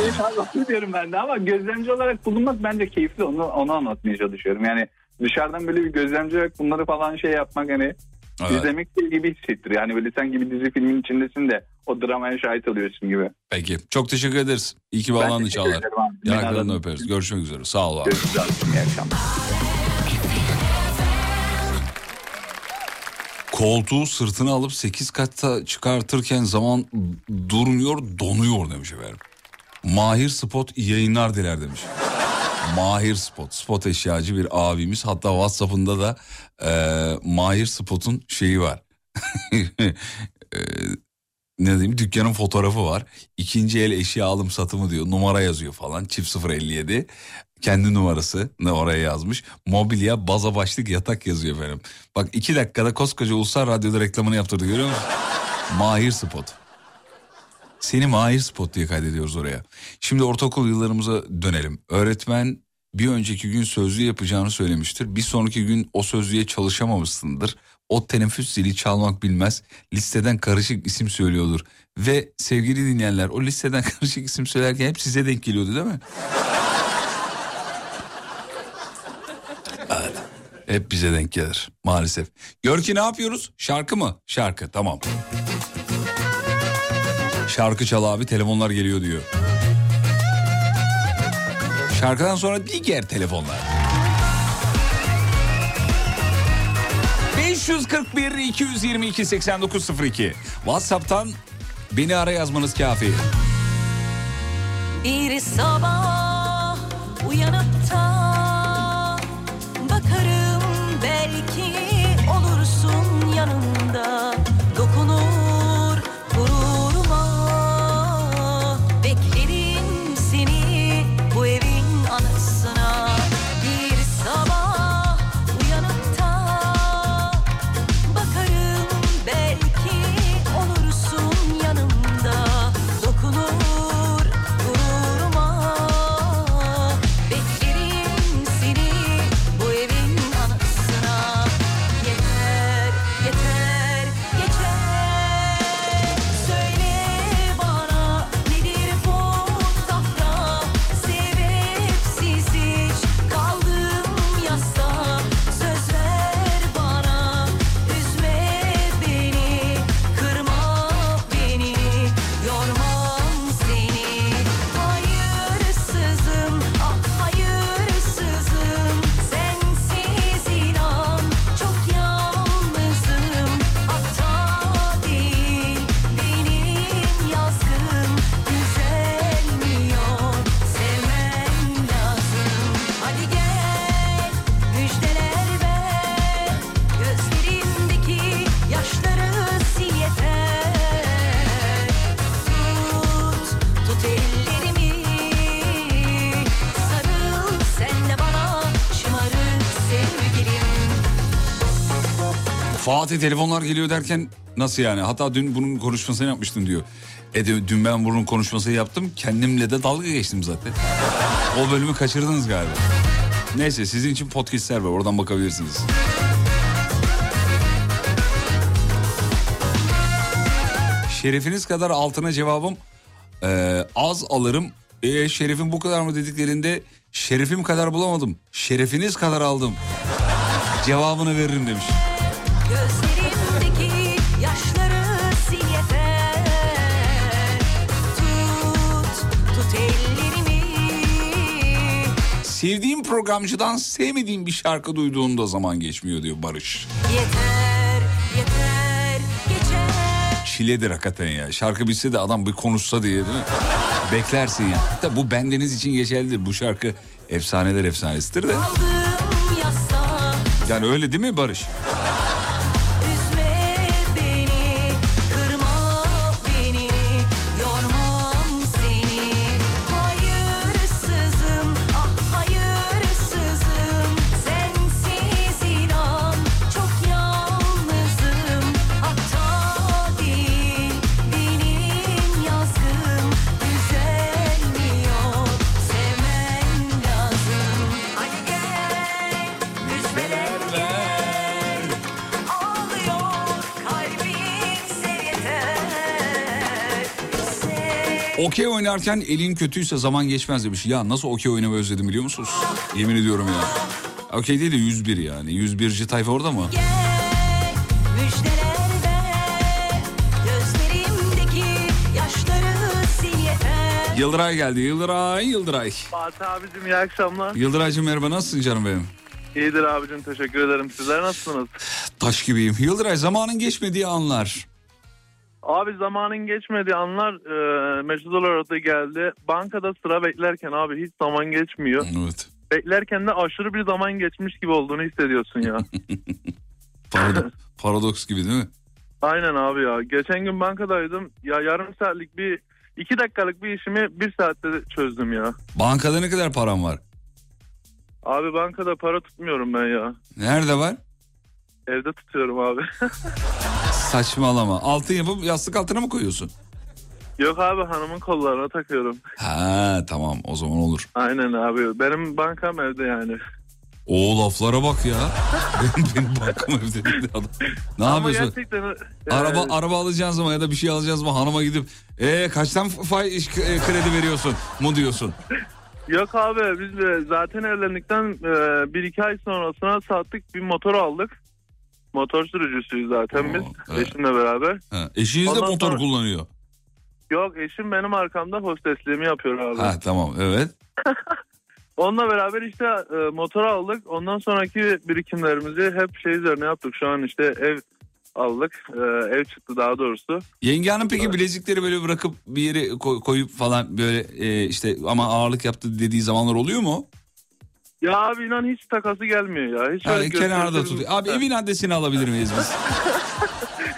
Evet abi diyorum ben de ama gözlemci olarak bulunmak bence keyifli onu, onu anlatmaya çalışıyorum. Yani dışarıdan böyle bir gözlemci olarak bunları falan şey yapmak hani Evet. izlemek gibi hissettiriyor. Yani böyle sen gibi dizi filmin içindesin de o dramaya şahit oluyorsun gibi. Peki. Çok teşekkür ederiz. İyi ki bağlandın Çağlar. Yanaklarını öperiz. Görüşmek üzere. Sağ ol abi. Görüşürüz abi. İyi akşamlar. Koltuğu sırtına alıp 8 katta çıkartırken zaman durmuyor donuyor demiş efendim. Mahir Spot yayınlar diler demiş. Mahir Spot, spot eşyacı bir abimiz. Hatta WhatsApp'ında da e, Mahir Spot'un şeyi var. E, ne diyeyim dükkanın fotoğrafı var. İkinci el eşya alım satımı diyor. Numara yazıyor falan. Çift 057. Kendi numarası ne oraya yazmış. Mobilya baza başlık yatak yazıyor efendim. Bak iki dakikada koskoca Ulusal Radyo'da reklamını yaptırdı görüyor musun? Mahir Spot. Seni Mahir Spot diye kaydediyoruz oraya. Şimdi ortaokul yıllarımıza dönelim. Öğretmen bir önceki gün sözlü yapacağını söylemiştir. Bir sonraki gün o sözlüğe çalışamamışsındır. O teneffüs zili çalmak bilmez. Listeden karışık isim söylüyordur. Ve sevgili dinleyenler o listeden karışık isim söylerken hep size denk geliyordu değil mi? Evet. Hep bize denk gelir maalesef. Görki ne yapıyoruz? Şarkı mı? Şarkı tamam. Şarkı çal abi telefonlar geliyor diyor. Şarkıdan sonra diğer telefonlar. 541 222 8902 WhatsApp'tan beni ara yazmanız kafi. Bir sabah uyanıp Fatih telefonlar geliyor derken nasıl yani? Hatta dün bunun konuşmasını yapmıştın diyor. E de- dün ben bunun konuşmasını yaptım. Kendimle de dalga geçtim zaten. O bölümü kaçırdınız galiba. Neyse sizin için podcastler var oradan bakabilirsiniz. Şerefiniz kadar altına cevabım e, az alırım. E, şerefim bu kadar mı dediklerinde şerefim kadar bulamadım. Şerefiniz kadar aldım. Cevabını veririm demiş. Gözlerimdeki yaşları sil yeter Tut, tut ellerimi Sevdiğim programcıdan sevmediğim bir şarkı duyduğunda zaman geçmiyor diyor Barış. Yeter, yeter, geçer Çiledir hakikaten ya. Şarkı bitse de adam bir konuşsa diye değil mi? Beklersin ya. Tabi bu bendeniz için geçerlidir. Bu şarkı efsaneler efsanesidir de. Yani öyle değil mi Barış? Oynarken elin kötüyse zaman geçmez demiş. Ya nasıl okey oynamayı özledim biliyor musunuz? Yemin ediyorum ya. Okey değil de 101 yani. 101. tayfa orada mı? Yeter Yıldıray geldi. Yıldıray, Yıldıray. Fatih abicim iyi akşamlar. Yıldıraycığım merhaba nasılsın canım benim? İyidir abicim teşekkür ederim. Sizler nasılsınız? Taş gibiyim. Yıldıray zamanın geçmediği anlar. Abi zamanın geçmediği anlar e, Mesut olarak geldi. Bankada sıra beklerken abi hiç zaman geçmiyor. Evet. Beklerken de aşırı bir zaman geçmiş gibi olduğunu hissediyorsun ya. Parado- paradoks gibi değil mi? Aynen abi ya. Geçen gün bankadaydım. Ya yarım saatlik bir iki dakikalık bir işimi bir saatte çözdüm ya. Bankada ne kadar param var? Abi bankada para tutmuyorum ben ya. Nerede var? Evde tutuyorum abi. Saçmalama. Altın yapıp yastık altına mı koyuyorsun? Yok abi hanımın kollarına takıyorum. Ha tamam o zaman olur. Aynen abi. Benim bankam evde yani. O laflara bak ya. benim, benim bankam evde dedi adam. Ne Ama yapıyorsun? gerçekten... Araba araba alacağın zaman ya da bir şey alacağız mı hanıma gidip e kaçtan fay kredi veriyorsun mu diyorsun? Yok abi biz de zaten evlendikten e, bir iki ay sonrasına sattık bir motor aldık. Motor sürücüsüyüz zaten biz evet. eşimle beraber. Ha, eşiniz de Ondan motor sonra- kullanıyor. Yok eşim benim arkamda hostesliğimi yapıyor abi. Ha tamam evet. Onunla beraber işte e, motor aldık. Ondan sonraki birikimlerimizi hep şey üzerine yaptık. Şu an işte ev aldık. E, ev çıktı daha doğrusu. Yenge hanım peki bilezikleri böyle bırakıp bir yere koy- koyup falan böyle e, işte ama ağırlık yaptı dediği zamanlar oluyor mu? Ya abi inan hiç takası gelmiyor ya. Hiç öyle kenarda tutuyor. Abi evin adresini alabilir miyiz biz?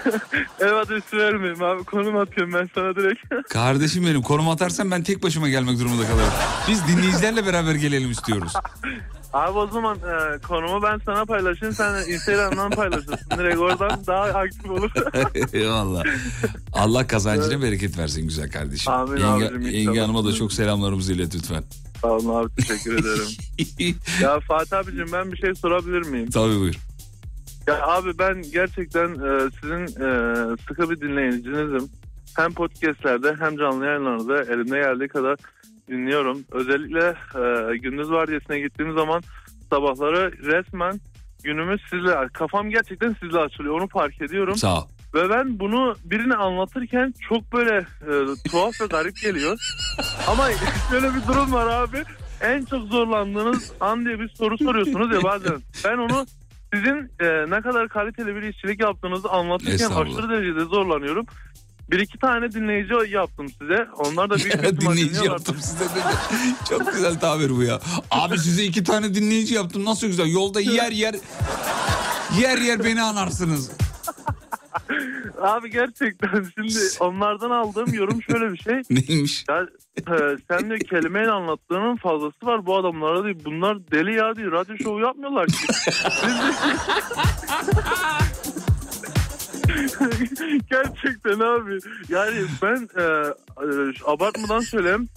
Ev adresi vermeyeyim abi. Konum atıyorum ben sana direkt. Kardeşim benim konum atarsan ben tek başıma gelmek durumunda kalırım. Biz dinleyicilerle beraber gelelim istiyoruz. Abi o zaman e, konumu ben sana paylaşayım. Sen Instagram'dan paylaşırsın. Direkt oradan daha aktif olur. Eyvallah. Allah kazancına bereket versin güzel kardeşim. Amin yenge, abicim, yenge hanıma da çok selamlarımızı ilet lütfen. Sağ olun abi teşekkür ederim. ya Fatih abicim ben bir şey sorabilir miyim? Tabii buyur. Ya abi ben gerçekten e, sizin e, sıkı bir dinleyicinizim. Hem podcastlerde hem canlı yayınlarda elimde geldiği kadar dinliyorum. Özellikle e, gündüz vardiyasına gittiğim zaman sabahları resmen günümüz sizle kafam gerçekten sizle açılıyor onu fark ediyorum. Sağ ol. Ve ben bunu birine anlatırken çok böyle e, tuhaf ve garip geliyor. Ama şöyle bir durum var abi. En çok zorlandığınız an diye bir soru soruyorsunuz ya bazen. Ben onu sizin e, ne kadar kaliteli bir işçilik yaptığınızı anlatırken aşırı derecede zorlanıyorum. Bir iki tane dinleyici yaptım size. Onlar da büyük dinleyici yaptım size dedi. Çok güzel tabir bu ya. Abi size iki tane dinleyici yaptım nasıl güzel. Yolda yer yer yer yer beni anarsınız. Abi gerçekten şimdi onlardan aldığım yorum şöyle bir şey. Neymiş? Ya, e, sen diyor kelimeyle anlattığının fazlası var bu adamlara diyor. Bunlar deli ya diyor. Radyo şovu yapmıyorlar ki. Gerçekten abi. Yani ben e, e, abartmadan söyleyeyim.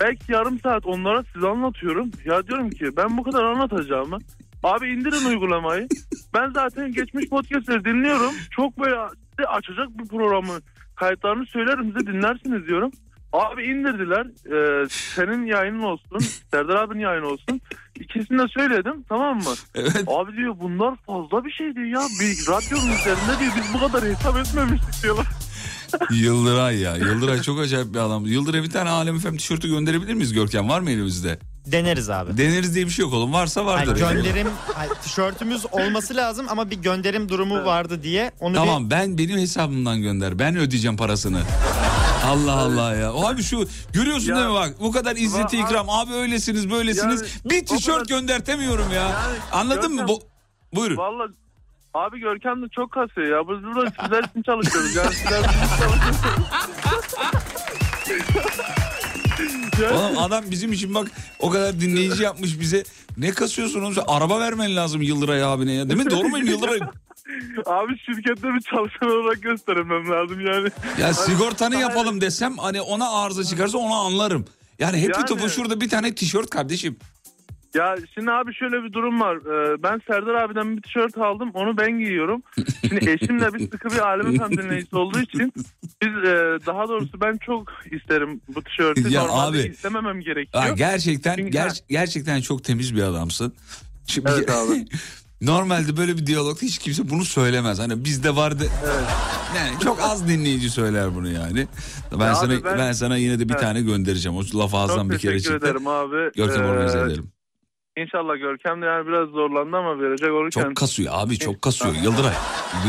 Belki yarım saat onlara size anlatıyorum. Ya diyorum ki ben bu kadar anlatacağımı. Abi indirin uygulamayı. Ben zaten geçmiş podcastleri dinliyorum. Çok böyle açacak bir programı kayıtlarını söylerim size dinlersiniz diyorum. Abi indirdiler. Ee, senin yayının olsun. Serdar abinin yayını olsun. İkisini de söyledim tamam mı? Evet. Abi diyor bunlar fazla bir şey diyor ya. Bir radyonun üzerinde diyor biz bu kadar hesap etmemiştik diyorlar. Yıldıray ya. Yıldıray çok acayip bir adam. Yıldıray'a bir tane Alem Efem tişörtü gönderebilir miyiz Görkem? Var mı elimizde? Deneriz abi. Deneriz diye bir şey yok oğlum. Varsa vardır. yani. gönderim hani tişörtümüz olması lazım ama bir gönderim durumu vardı diye onu Tamam ben benim hesabımdan gönder. Ben ödeyeceğim parasını. Allah Allah ya. Abi şu görüyorsun Ya- değil mi bak bu kadar izzeti ikram. Abi öylesiniz böylesiniz. Yani bir o tişört kadar- göndertemiyorum ya. Yani Anladın mı? Görkem- Bu... Buyurun. Vallahi abi Görkem de çok kasıyor ya. Biz burada sizler için çalışıyoruz. Yani sizler için çalışıyoruz. Yani- Oğlum adam bizim için bak o kadar dinleyici yapmış bize. Ne kasıyorsun oğlum? Sen Araba vermen lazım Yıldıray abine ya. Değil mi? Doğru muyum Yıldıray? Abi şirkette bir çalışan olarak göstermem lazım yani. Ya sigortanı yapalım desem hani ona arıza çıkarsa onu anlarım. Yani hep Yani- topu şurada bir tane tişört kardeşim. Ya şimdi abi şöyle bir durum var. Ee, ben Serdar abiden bir tişört aldım. Onu ben giyiyorum. Şimdi eşim de bir sıkı bir Alem dinleyicisi olduğu için biz e, daha doğrusu ben çok isterim bu tişörtü. Ya Normalde abi. istememem gerekiyor. Ha, gerçekten Çünkü- ger- gerçekten çok temiz bir adamsın. Şimdi Evet abi. Normalde böyle bir diyalogda hiç kimse bunu söylemez. Hani bizde vardı. Yani çok az dinleyici söyler bunu yani. Ben Ya sana ben- ben... sana yine de bir Evet. tane göndereceğim. O laf ağızdan Çok bir kere teşekkür çıktı. ederim abi. Görkem Ee, organize edelim. İnşallah Görkem de yani biraz zorlandı ama verecek olurken. Çok kasıyor abi çok kasıyor. Yıldıray.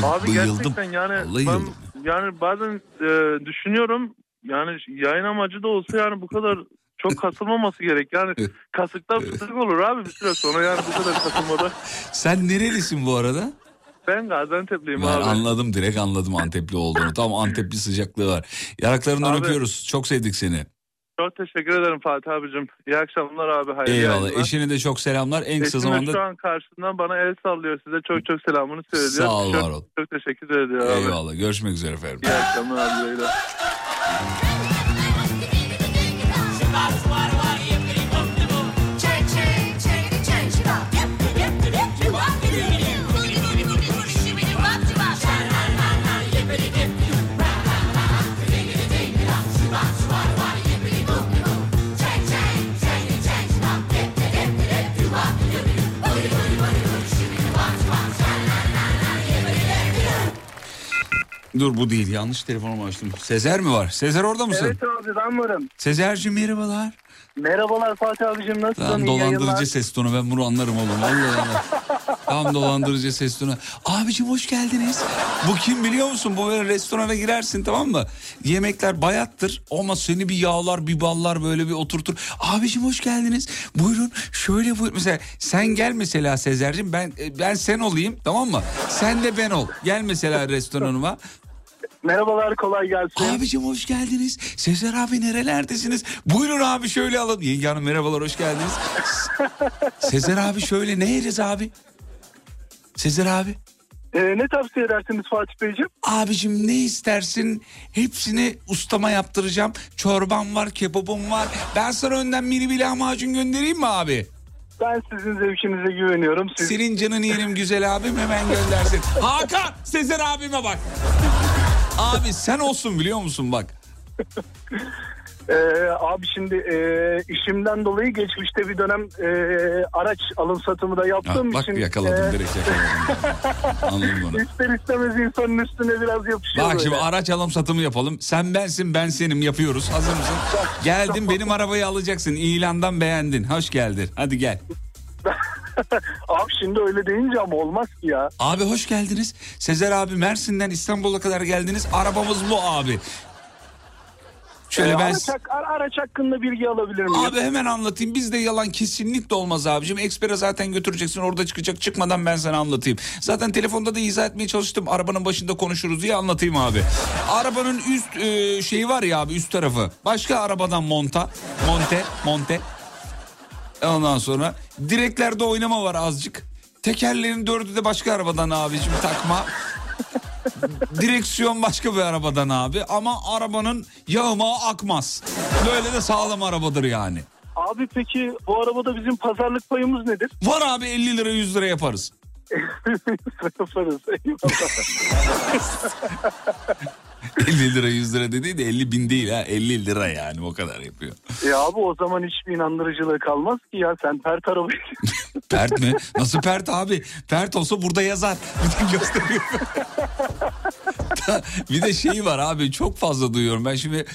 Abi bayıldım. gerçekten yani Vallahi ben yıldım. yani bazen e, düşünüyorum yani yayın amacı da olsa yani bu kadar çok kasılmaması gerek. Yani kasıklar fıstık olur abi bir süre sonra yani bu kadar kasılmada. Sen nerelisin bu arada? Ben Gaziantep'liyim Ben abi. anladım direkt anladım Antepli olduğunu. Tam Antepli sıcaklığı var. Yanaklarından Abi- öpüyoruz. Çok sevdik seni. Çok teşekkür ederim Fatih abicim. İyi akşamlar abi. Hayırlı Eyvallah. yayınlar. Eşine de çok selamlar. En kısa zamanda şu an karşısından bana el sallıyor. Size çok çok selamını söylüyor. Sağ ol, çok, var ol. Çok teşekkür ediyorum abi. Eyvallah. Görüşmek üzere efendim. İyi akşamlar abi. Leyla. Dur bu değil yanlış telefonumu açtım. Sezer mi var? Sezer orada mısın? Evet abi ben varım. Sezer'cim merhabalar. Merhabalar Fatih abicim nasılsın? Tam dolandırıcı yayınlar. ses tonu ben bunu anlarım oğlum. Vallahi Allah. Tam dolandırıcı ses tonu. Abicim hoş geldiniz. Bu kim biliyor musun? Bu böyle restorana girersin tamam mı? Yemekler bayattır ama seni bir yağlar bir ballar böyle bir oturtur. Abicim hoş geldiniz. Buyurun şöyle buyur. Mesela sen gel mesela Sezer'cim ben ben sen olayım tamam mı? Sen de ben ol. Gel mesela restoranıma. Merhabalar kolay gelsin. Abicim hoş geldiniz. Sezer abi nerelerdesiniz? Buyurun abi şöyle alın. Yenge hanım merhabalar hoş geldiniz. Sezer abi şöyle ne yeriz abi? Sezer abi. Ee, ne tavsiye edersiniz Fatih Beyciğim? Abicim ne istersin? Hepsini ustama yaptıracağım. Çorban var, kebabım var. Ben sana önden mini bir lahmacun göndereyim mi abi? Ben sizin zevkinize güveniyorum. Siz... Senin canın yerim güzel abim hemen göndersin. Hakan Sezer abime bak. Abi sen olsun biliyor musun bak. Ee, abi şimdi e, işimden dolayı geçmişte bir dönem e, araç alım satımı da Ha, yaptığım bak için... yakaladım e, direkt yakaladım. Anladım onu. İster istemez insanın üstüne biraz yapışıyor Bak böyle. şimdi araç alım satımı yapalım. Sen bensin ben senim yapıyoruz. Hazır mısın? Geldin benim arabayı alacaksın. İlandan beğendin. Hoş geldin. Hadi gel. Abi şimdi öyle deyince ama olmaz ki ya. Abi hoş geldiniz. Sezer abi Mersin'den İstanbul'a kadar geldiniz. Arabamız bu abi. Şöyle Ee, ben... araç, araç hakkında bilgi alabilir miyim? Abi hemen anlatayım. Bizde yalan kesinlikle olmaz abicim. Eksper'e zaten götüreceksin. Orada çıkacak. Çıkmadan ben sana anlatayım. Zaten telefonda da izah etmeye çalıştım. Arabanın başında konuşuruz diye anlatayım abi. Arabanın üst e, şeyi var ya abi üst tarafı. Başka arabadan monta. Monte. Monte. Ondan sonra direklerde oynama var azıcık. Tekerlerin dördü de başka arabadan abicim takma. Direksiyon başka bir arabadan abi ama arabanın yağmağı akmaz. Böyle de sağlam arabadır yani. Abi peki bu arabada bizim pazarlık payımız nedir? Var abi 50 lira 100 lira yaparız. Yaparız. Eyvallah. 50 lira 100 lira dediği de 50 bin değil ha 50 lira yani o kadar yapıyor. E abi o zaman hiçbir inandırıcılığı kalmaz ki ya sen pert arabayı. Pert mi? Nasıl pert abi? Pert olsa burada yazar. Bir gösteriyor. bir de şey var abi çok fazla duyuyorum. Ben şimdi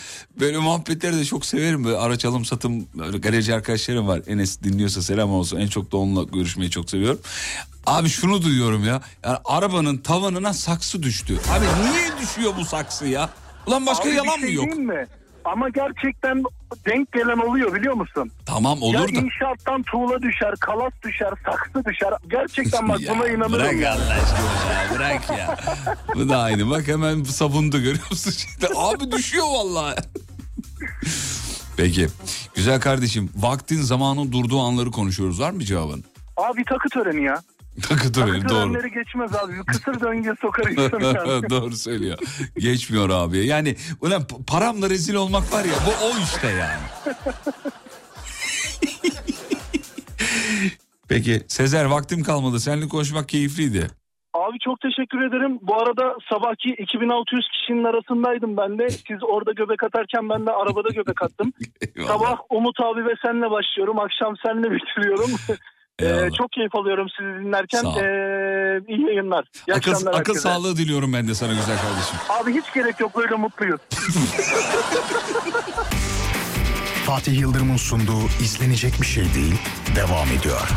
böyle muhabbetleri de çok severim. Böyle araç alım satım böyle galerici arkadaşlarım var. Enes dinliyorsa selam olsun. En çok da onunla görüşmeyi çok seviyorum. Abi şunu duyuyorum ya. Yani arabanın tavanına saksı düştü. Abi niye düşüyor bu saksı ya? Ulan başka Abi yalan şey mı yok? mi? Ama gerçekten denk gelen oluyor biliyor musun? Tamam ya olur da. inşaattan tuğla düşer, kalas düşer, saksı düşer. Gerçekten bak Ya buna inanırım. bırak ya. Allah aşkına ya bırak ya. Bu da aynı bak hemen savundu görüyor musun? Şimdi, abi düşüyor vallahi. Peki güzel kardeşim vaktin zamanın durduğu anları konuşuyoruz var mı cevabın? Abi takı töreni ya. Takı töreni Takı doğru. törenleri geçmez abi. Kısır döngüye sokar insanı doğru söylüyor. Geçmiyor abi. Yani ulan paramla rezil olmak var ya bu o işte yani. Peki Sezer vaktim kalmadı. Seninle konuşmak keyifliydi. Abi çok teşekkür ederim. Bu arada sabahki 2600 kişinin arasındaydım ben de. Siz orada göbek atarken ben de arabada göbek attım. Sabah Umut abi ve senle başlıyorum. Akşam senle bitiriyorum. Ee, çok keyif alıyorum sizi dinlerken. Sağ ol. Ee, iyi yayınlar. İyi Akıl, akıl herkese. sağlığı diliyorum ben de sana güzel kardeşim. Abi hiç gerek yok böyle mutluyuz. Fatih Yıldırım'ın sunduğu izlenecek bir şey değil devam ediyor.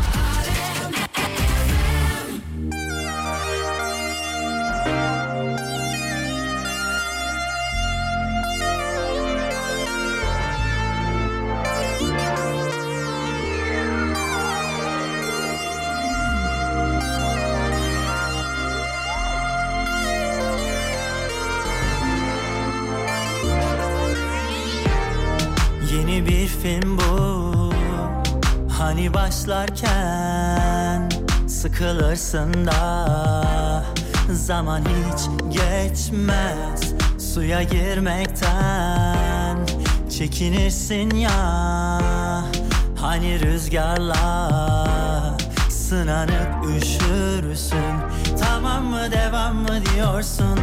Hani başlarken Sıkılırsın da Zaman hiç geçmez Suya girmekten Çekinirsin ya. Hani rüzgarla Sınanıp üşürsün Tamam mı devam mı diyorsun?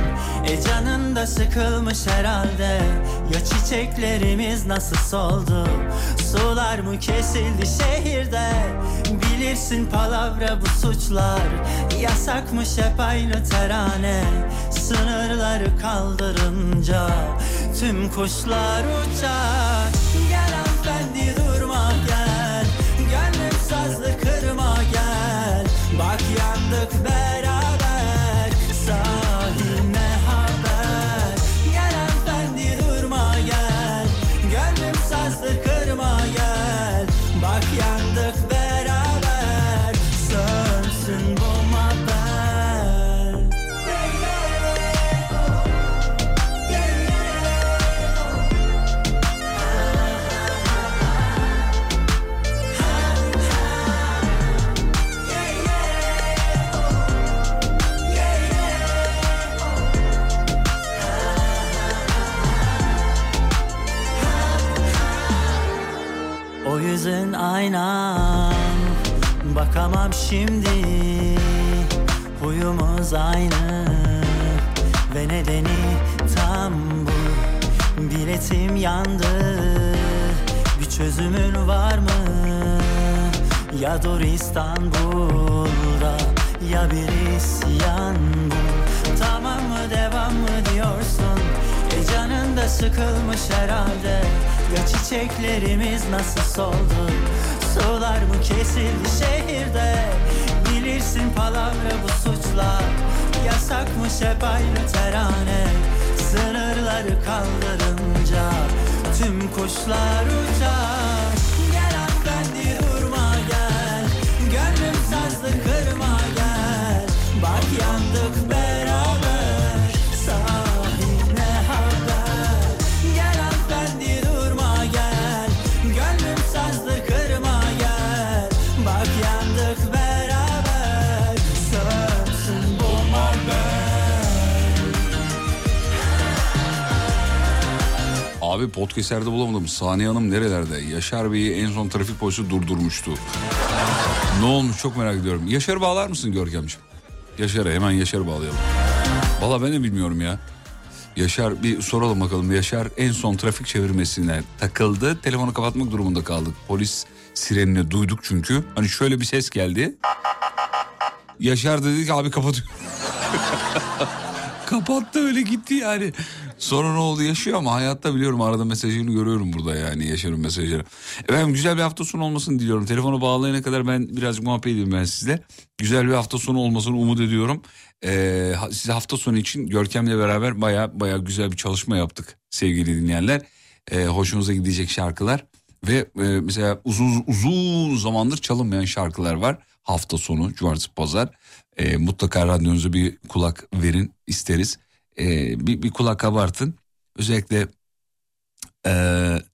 E canın da sıkılmış herhalde. Ya çiçeklerimiz nasıl soldu? Sular mı kesildi şehirde? Bilirsin palavra bu suçlar. Yasakmış hep aynı terane. Sınırları kaldırınca Tüm kuşlar uçar yüzün aynan. Bakamam şimdi Huyumuz aynı. Ve nedeni tam bu Biletim yandı. Bir çözümün var mı? Ya dur İstanbul'da Ya bir isyan bu. Tamam mı devam mı diyorsun? E canın da sıkılmış herhalde Ya çiçeklerimiz nasıl soldu? Sular mı kesildi şehirde? Bilirsin palavra bu suçlar. Yasakmış hep aynı terane. Sınırları kaldırınca Tüm kuşlar uçar Abi podcastlerde bulamadım. Saniye Hanım nerelerde? Yaşar Bey'i en son trafik polisi durdurmuştu. ne olmuş çok merak ediyorum. Yaşar'ı bağlar mısın Görkemciğim? Yaşar'a hemen Yaşar'ı bağlayalım. Valla ben de bilmiyorum ya. Yaşar bir soralım bakalım. Yaşar en son trafik çevirmesine takıldı. Telefonu kapatmak durumunda kaldık. Polis sirenini duyduk çünkü. Hani şöyle bir ses geldi. Yaşar dedi ki abi kapatıyorum. Kapattı öyle gitti yani. Sonra ne oldu yaşıyor ama hayatta biliyorum arada mesajını görüyorum burada yani Yaşar'ın mesajları. Efendim güzel bir hafta sonu olmasını diliyorum. Telefonu bağlayana kadar ben birazcık muhabbet edeyim ben sizle. Güzel bir hafta sonu olmasını umut ediyorum. Ee, size hafta sonu için Görkem'le beraber baya baya güzel bir çalışma yaptık sevgili dinleyenler. Ee, hoşunuza gidecek şarkılar. Ve e, mesela uzun uzun zamandır çalınmayan şarkılar var. Hafta sonu, cumartesi, pazar. Ee, mutlaka radyonuza bir kulak verin isteriz. Ee, bir, bir kulak kabartın. Özellikle e,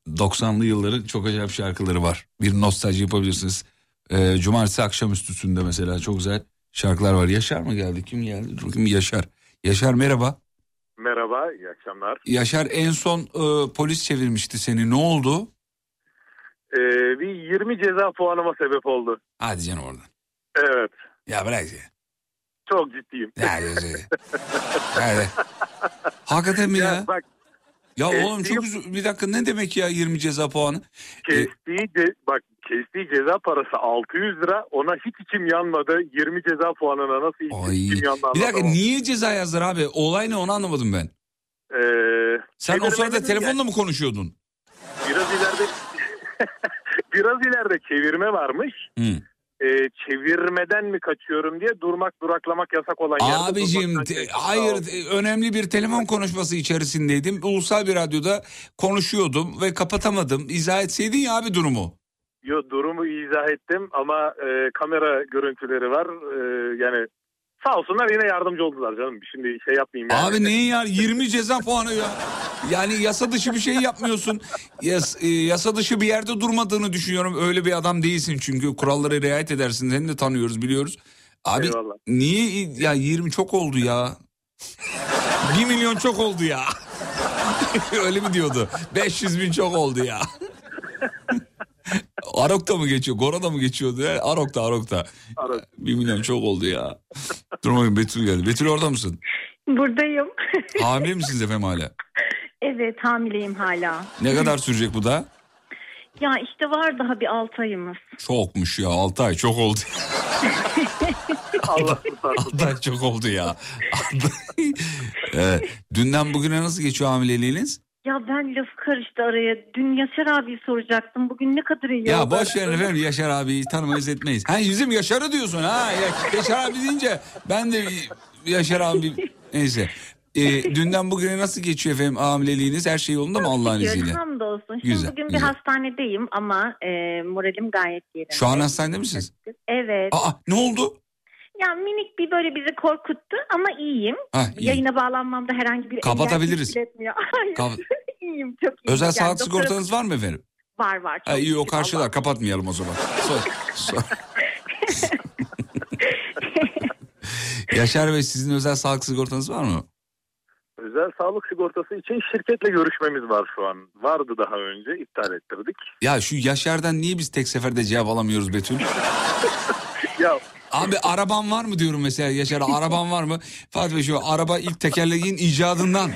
90'lı yılların çok acayip şarkıları var. Bir nostalji yapabilirsiniz. Ee, cumartesi akşamüstüsünde mesela çok güzel şarkılar var. Yaşar mı geldi? Kim geldi? Dur bakayım Yaşar. Yaşar merhaba. Merhaba, iyi akşamlar. Yaşar en son e, polis çevirmişti seni. Ne oldu? e, bir 20 ceza puanıma sebep oldu. Hadi canım oradan. Evet. Ya bırak ya. Çok ciddiyim. Ya, ya, ya. Hadi. Hakikaten mi ya? bak Ya kestiği- oğlum çok üzü- bir dakika ne demek ya 20 ceza puanı? kestiği ce- bak kestiği ceza parası 600 lira. Ona hiç içim yanmadı. 20 ceza puanına nasıl Ay. içim yandı Bir dakika niye ceza yazdılar abi? Olay ne onu anlamadım ben. Ee, Sen o sırada yani telefonla mı konuşuyordun? Biraz ileride biraz ileride çevirme varmış. Hı. Ee, çevirmeden mi kaçıyorum diye durmak duraklamak yasak olan yerde. Abicim te- hayır te- önemli bir telefon konuşması içerisindeydim. Ulusal bir radyoda konuşuyordum ve kapatamadım. İzah etseydin ya abi durumu. Yo, durumu izah ettim ama e, kamera görüntüleri var. E, yani sağ olsunlar yine yardımcı oldular canım. Şimdi şey yapmayayım yani. Abi neyin ya 20 ceza puanı ya. Yani yasa dışı bir şey yapmıyorsun. Yas, e, yasa dışı bir yerde durmadığını düşünüyorum. Öyle bir adam değilsin çünkü kurallara riayet edersin. Seni de tanıyoruz biliyoruz. Abi Eyvallah. niye ya 20 çok oldu ya. 1 milyon çok oldu ya. Öyle mi diyordu? 500 bin çok oldu ya. Arok'ta mı geçiyor? Gora'da mı geçiyordu? ya? Arok'ta Arok'ta. Arok. 1 milyon çok oldu ya. Dur bakayım Betül geldi. Betül orada mısın? Buradayım. Hamile misiniz efendim hala? evet hamileyim hala. Ne kadar sürecek bu da? Ya işte var daha bir 6 ayımız. Çokmuş ya 6 ay çok oldu. Allah kurtarsın. 6 ay çok oldu ya. evet. Dünden bugüne nasıl geçiyor hamileliğiniz? Ya ben laf karıştı araya. Dün Yaşar abi soracaktım. Bugün ne kadar iyi Ya boş verin efendim Yaşar abiyi tanımayız etmeyiz. Ha yüzüm Yaşar'ı diyorsun ha. Ya- Yaşar abi deyince ben de Yaşar abi neyse. Ee, dünden bugüne nasıl geçiyor efendim hamileliğiniz? Her şey yolunda mı Allah'ın Gidiyor, izniyle? Hamdolsun. Şimdi Güzel, bugün güzel. bir hastanedeyim ama e, moralim gayet yerinde. Şu an hastanede misiniz? Evet. Aa ne oldu? Ya minik bir böyle bizi korkuttu ama iyiyim. Ha, iyi. Yayına bağlanmamda herhangi bir Kapatabiliriz. Hayır. Kap- iyiyim çok iyiyim. Özel Yani sağlık doktora- sigortanız var mı efendim? Var var. Ha, çok iyi o karşılar Allah. kapatmayalım o zaman. Sor, sor. Yaşar Bey sizin özel sağlık sigortanız var mı? Özel sağlık sigortası için şirketle görüşmemiz var şu an. Vardı daha önce iptal ettirdik. Ya şu Yaşar'dan niye biz tek seferde cevap alamıyoruz Betül? Ya Abi araban var mı diyorum mesela Yaşar'a araban var mı? Fatih Bey şu araba ilk tekerleğin icadından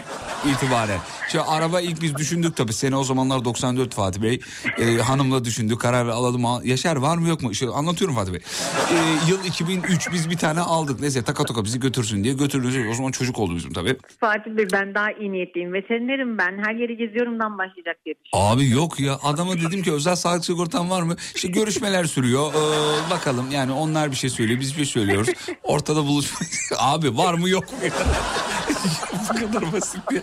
itibaren. Şu araba ilk biz düşündük tabii sene o zamanlar 94 Fatih Bey. Ee, hanımla düşündük karar alalım. Yaşar var mı yok mu? Şu, anlatıyorum Fatih Bey. Ee, yıl 2003 biz bir tane aldık. Neyse taka toka bizi götürsün diye götürdük. O zaman çocuk oldu bizim tabii. Fatih Bey ben daha iyi niyetliyim. Veterinerim ben. Her yeri geziyorumdan başlayacak diye. Abi yok ya adama dedim ki özel sağlık sigortan var mı? İşte görüşmeler sürüyor. Ee, bakalım yani onlar bir şey söylüyor biz bir şey söylüyoruz. Ortada buluşma. Abi var mı yok mu? Bu kadar basit ya.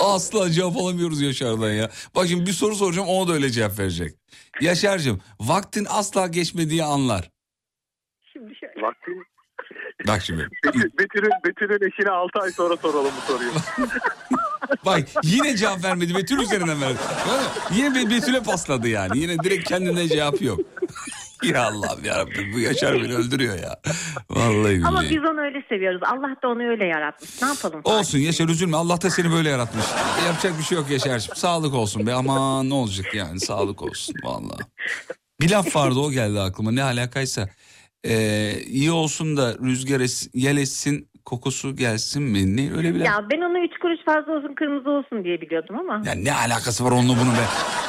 Asla cevap alamıyoruz Yaşar'dan ya. Bak şimdi bir soru soracağım ona da öyle cevap verecek. Yaşar'cığım vaktin asla geçmediği anlar. Şimdi şöyle. vaktin Bak şimdi. Betül- Betül'ün, Betül'ün eşine 6 ay sonra soralım bu soruyu. Bak yine cevap vermedi Betül üzerinden verdi. Yine Be- Betül'e pasladı yani. Yine direkt kendine cevap yok. ya Allah'ım yarabbim bu Yaşar beni öldürüyor ya. Vallahi Ama billahi. biz onu öyle seviyoruz. Allah da onu öyle yaratmış. Ne yapalım? Olsun Yaşar üzülme Allah da seni böyle yaratmış. Yapacak bir şey yok Yaşar'cığım. Sağlık olsun be aman ne olacak yani sağlık olsun vallahi. Bir laf vardı o geldi aklıma ne alakaysa. Ee, iyi olsun da rüzgar es, yel essin kokusu gelsin mi? Ne öyle bir laf. Ya ben onu üç kuruş fazla olsun kırmızı olsun diye biliyordum ama. Ya ne alakası var onunla bunun be?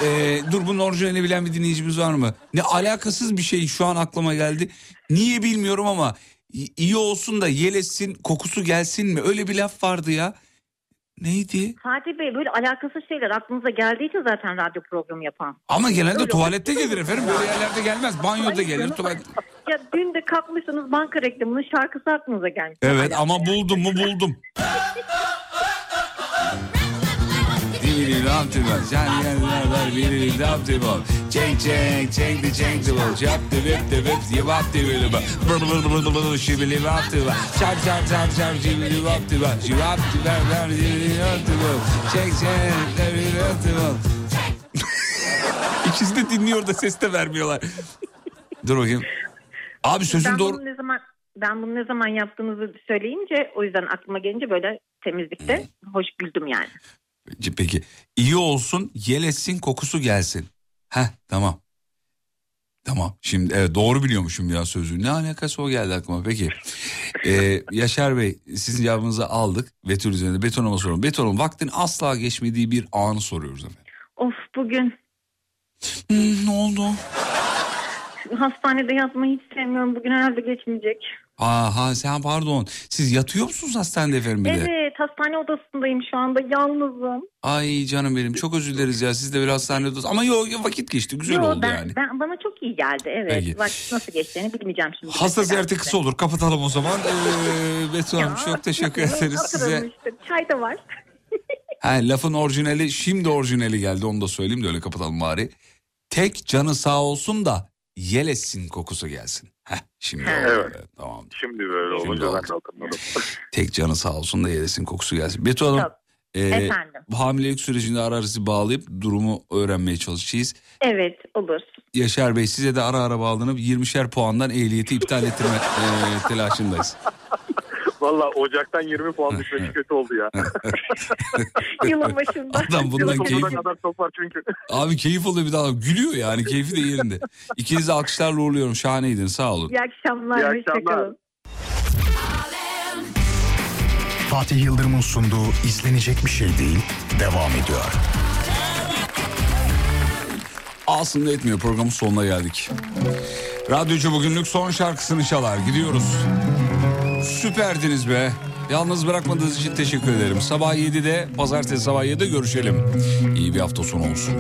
Ee, dur bunun orijinalini bilen bir dinleyicimiz var mı? Ne alakasız bir şey şu an aklıma geldi. Niye bilmiyorum ama iyi olsun da yel essin kokusu gelsin mi? Öyle bir laf vardı ya. Neydi? Fatih Bey böyle alakasız şeyler aklınıza geldiği için zaten radyo programı yapan. Ama genelde Öyle tuvalette gelir efendim. Böyle yerlerde gelmez. Banyoda gelir. Tuvalet... Ya dün de kalkmışsınız banka reklamının şarkısı aklınıza gelmiş. Evet ama buldum mu buldum. Dibili raptival, can yerler biri raptival. Çek çek, çek de çek de bol. Çap de vip de vip, yivap de böyle bak. Brr brr brr brr brr, şibili raptival. Çap çap çap çap, şibili raptival. Şivap de ver ver, şibili raptival. Çek çek, şibili raptival. İkisi de dinliyor da ses de vermiyorlar. Dur bakayım. Abi sözün ben doğru. Bunu ne zaman, ben bunu ne zaman yaptığınızı söyleyince o yüzden aklıma gelince böyle temizlikte hoş güldüm yani. Peki iyi olsun yel etsin kokusu gelsin. Heh tamam. Tamam şimdi evet doğru biliyormuşum ya sözü. Ne alakası o geldi aklıma peki. Ee, Yaşar Bey sizin cevabınızı aldık. Betül üzerinde betonuma sorun. Betonun vaktin asla geçmediği bir anı soruyoruz efendim. Of bugün Hmm, ne oldu? hastanede yatmayı hiç sevmiyorum. Bugün herhalde geçmeyecek. Aa, ha sen pardon. Siz yatıyor musunuz hastanede efendim bir de? Evet hastane odasındayım şu anda yalnızım. Ay canım benim çok özür dileriz ya. Siz de bir hastanede odası. Ama yok vakit geçti güzel Yo, oldu ben, yani. ben, bana çok iyi geldi evet. Peki. Vakit nasıl geçtiğini bilmeyeceğim şimdi. Hasta ziyareti kısa olur. Kapatalım o zaman. Ee, Betu Hanım çok teşekkür ederiz size. Çay da var. Ha, lafın orijinali şimdi orijinali geldi onu da söyleyeyim de öyle kapatalım bari. Tek canı sağ olsun da yelesin kokusu gelsin. Heh, şimdi. Evet. Şimdi böyle Şimdi olunca ben oldu. de hatırladım. Tek canı sağ olsun da yelesin kokusu gelsin. Betu Hanım e, Efendim. hamilelik sürecinde ara ara sizi bağlayıp durumu öğrenmeye çalışacağız. Evet olur. Yaşar Bey size de ara ara bağlanıp 20'şer puandan ehliyeti iptal ettirme e, telaşındayız. Valla Ocak'tan 20 puan düşmesi kötü oldu ya. Yılın başında. Adam bundan Yılın keyif... kadar çok var çünkü. Abi keyif oluyor bir daha gülüyor yani keyfi de yerinde. İkinizi de alkışlarla uğurluyorum şahaneydiniz sağ olun. İyi akşamlar. İyi akşamlar. Fatih Yıldırım'ın sunduğu izlenecek bir şey değil devam ediyor. Aslında etmiyor programın sonuna geldik. Radyocu bugünlük son şarkısını çalar gidiyoruz. Süperdiniz be. Yalnız bırakmadığınız için teşekkür ederim. Sabah 7'de pazartesi sabah 7'de görüşelim. İyi bir hafta sonu olsun.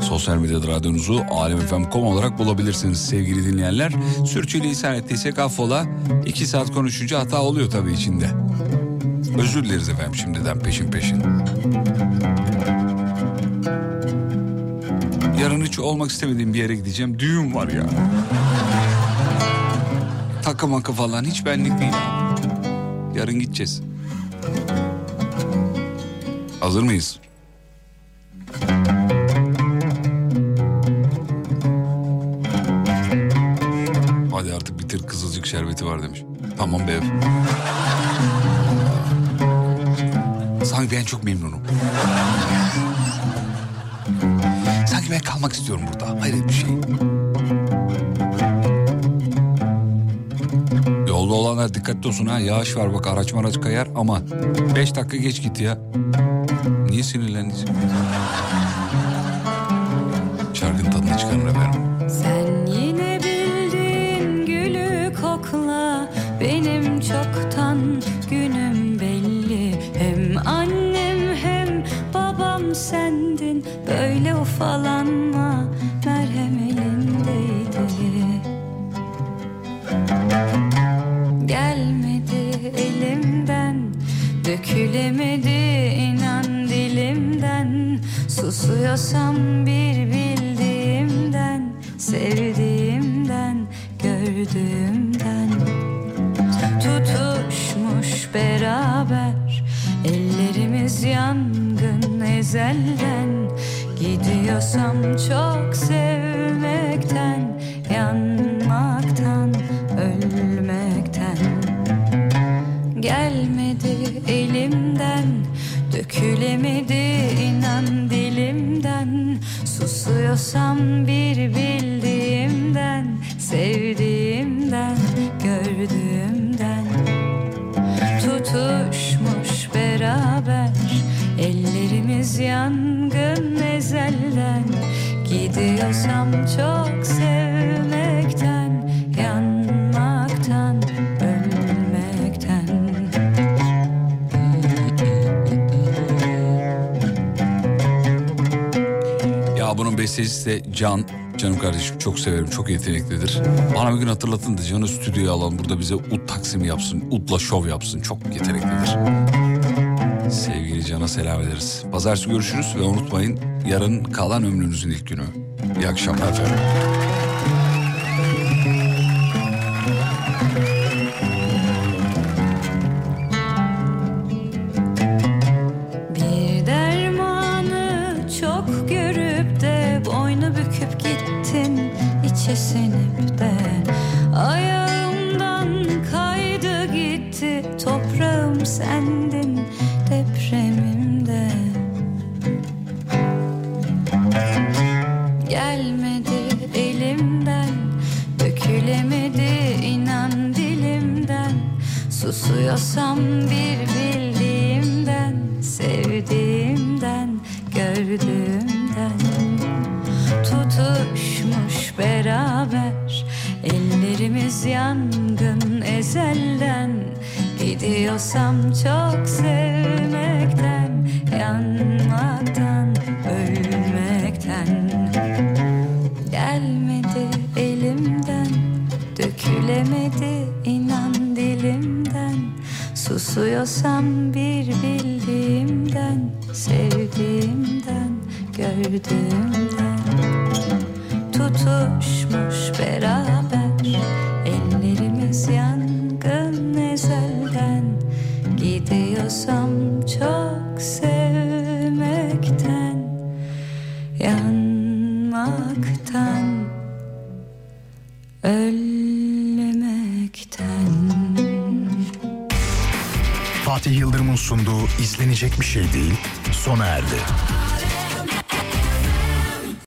Sosyal medyada radyonuzu alemfm.com olarak bulabilirsiniz sevgili dinleyenler. Sürçülisan ettiysek affola. İki saat konuşunca hata oluyor tabii içinde. Özür dileriz efendim şimdiden peşin peşin. Yarın hiç olmak istemediğim bir yere gideceğim. Düğün var ya. Takı makı falan hiç benlik değil. Yarın gideceğiz. Hazır mıyız? Hadi artık bitir kızılcık şerbeti var demiş. Tamam be. Sanki ben çok memnunum. Sanki ben kalmak istiyorum burada. Hayret bir şey. Yolda olanlar dikkatli olsun ha. Yağış var bak araç maraç kayar ama beş dakika geç git ya. Niye sinirlendin? Şarkının tadını çıkarın efendim. Susuyorsam bir bildiğimden Sevdiğimden gördüğümden. Tutuşmuş beraber Ellerimiz yangın ezelden. Gidiyorsam çok sevmekten Yanmaktan, Susuyorsam bir Bestecisi de Can. Canım kardeşim çok severim, çok yeteneklidir. Bana bir gün hatırlatın da Can'ı stüdyoya alalım. Burada bize ut taksimi yapsın, utla şov yapsın. Çok yeteneklidir. Sevgili Can'a selam ederiz. Pazartesi görüşürüz ve unutmayın yarın kalan ömrünüzün ilk günü. İyi akşamlar efendim.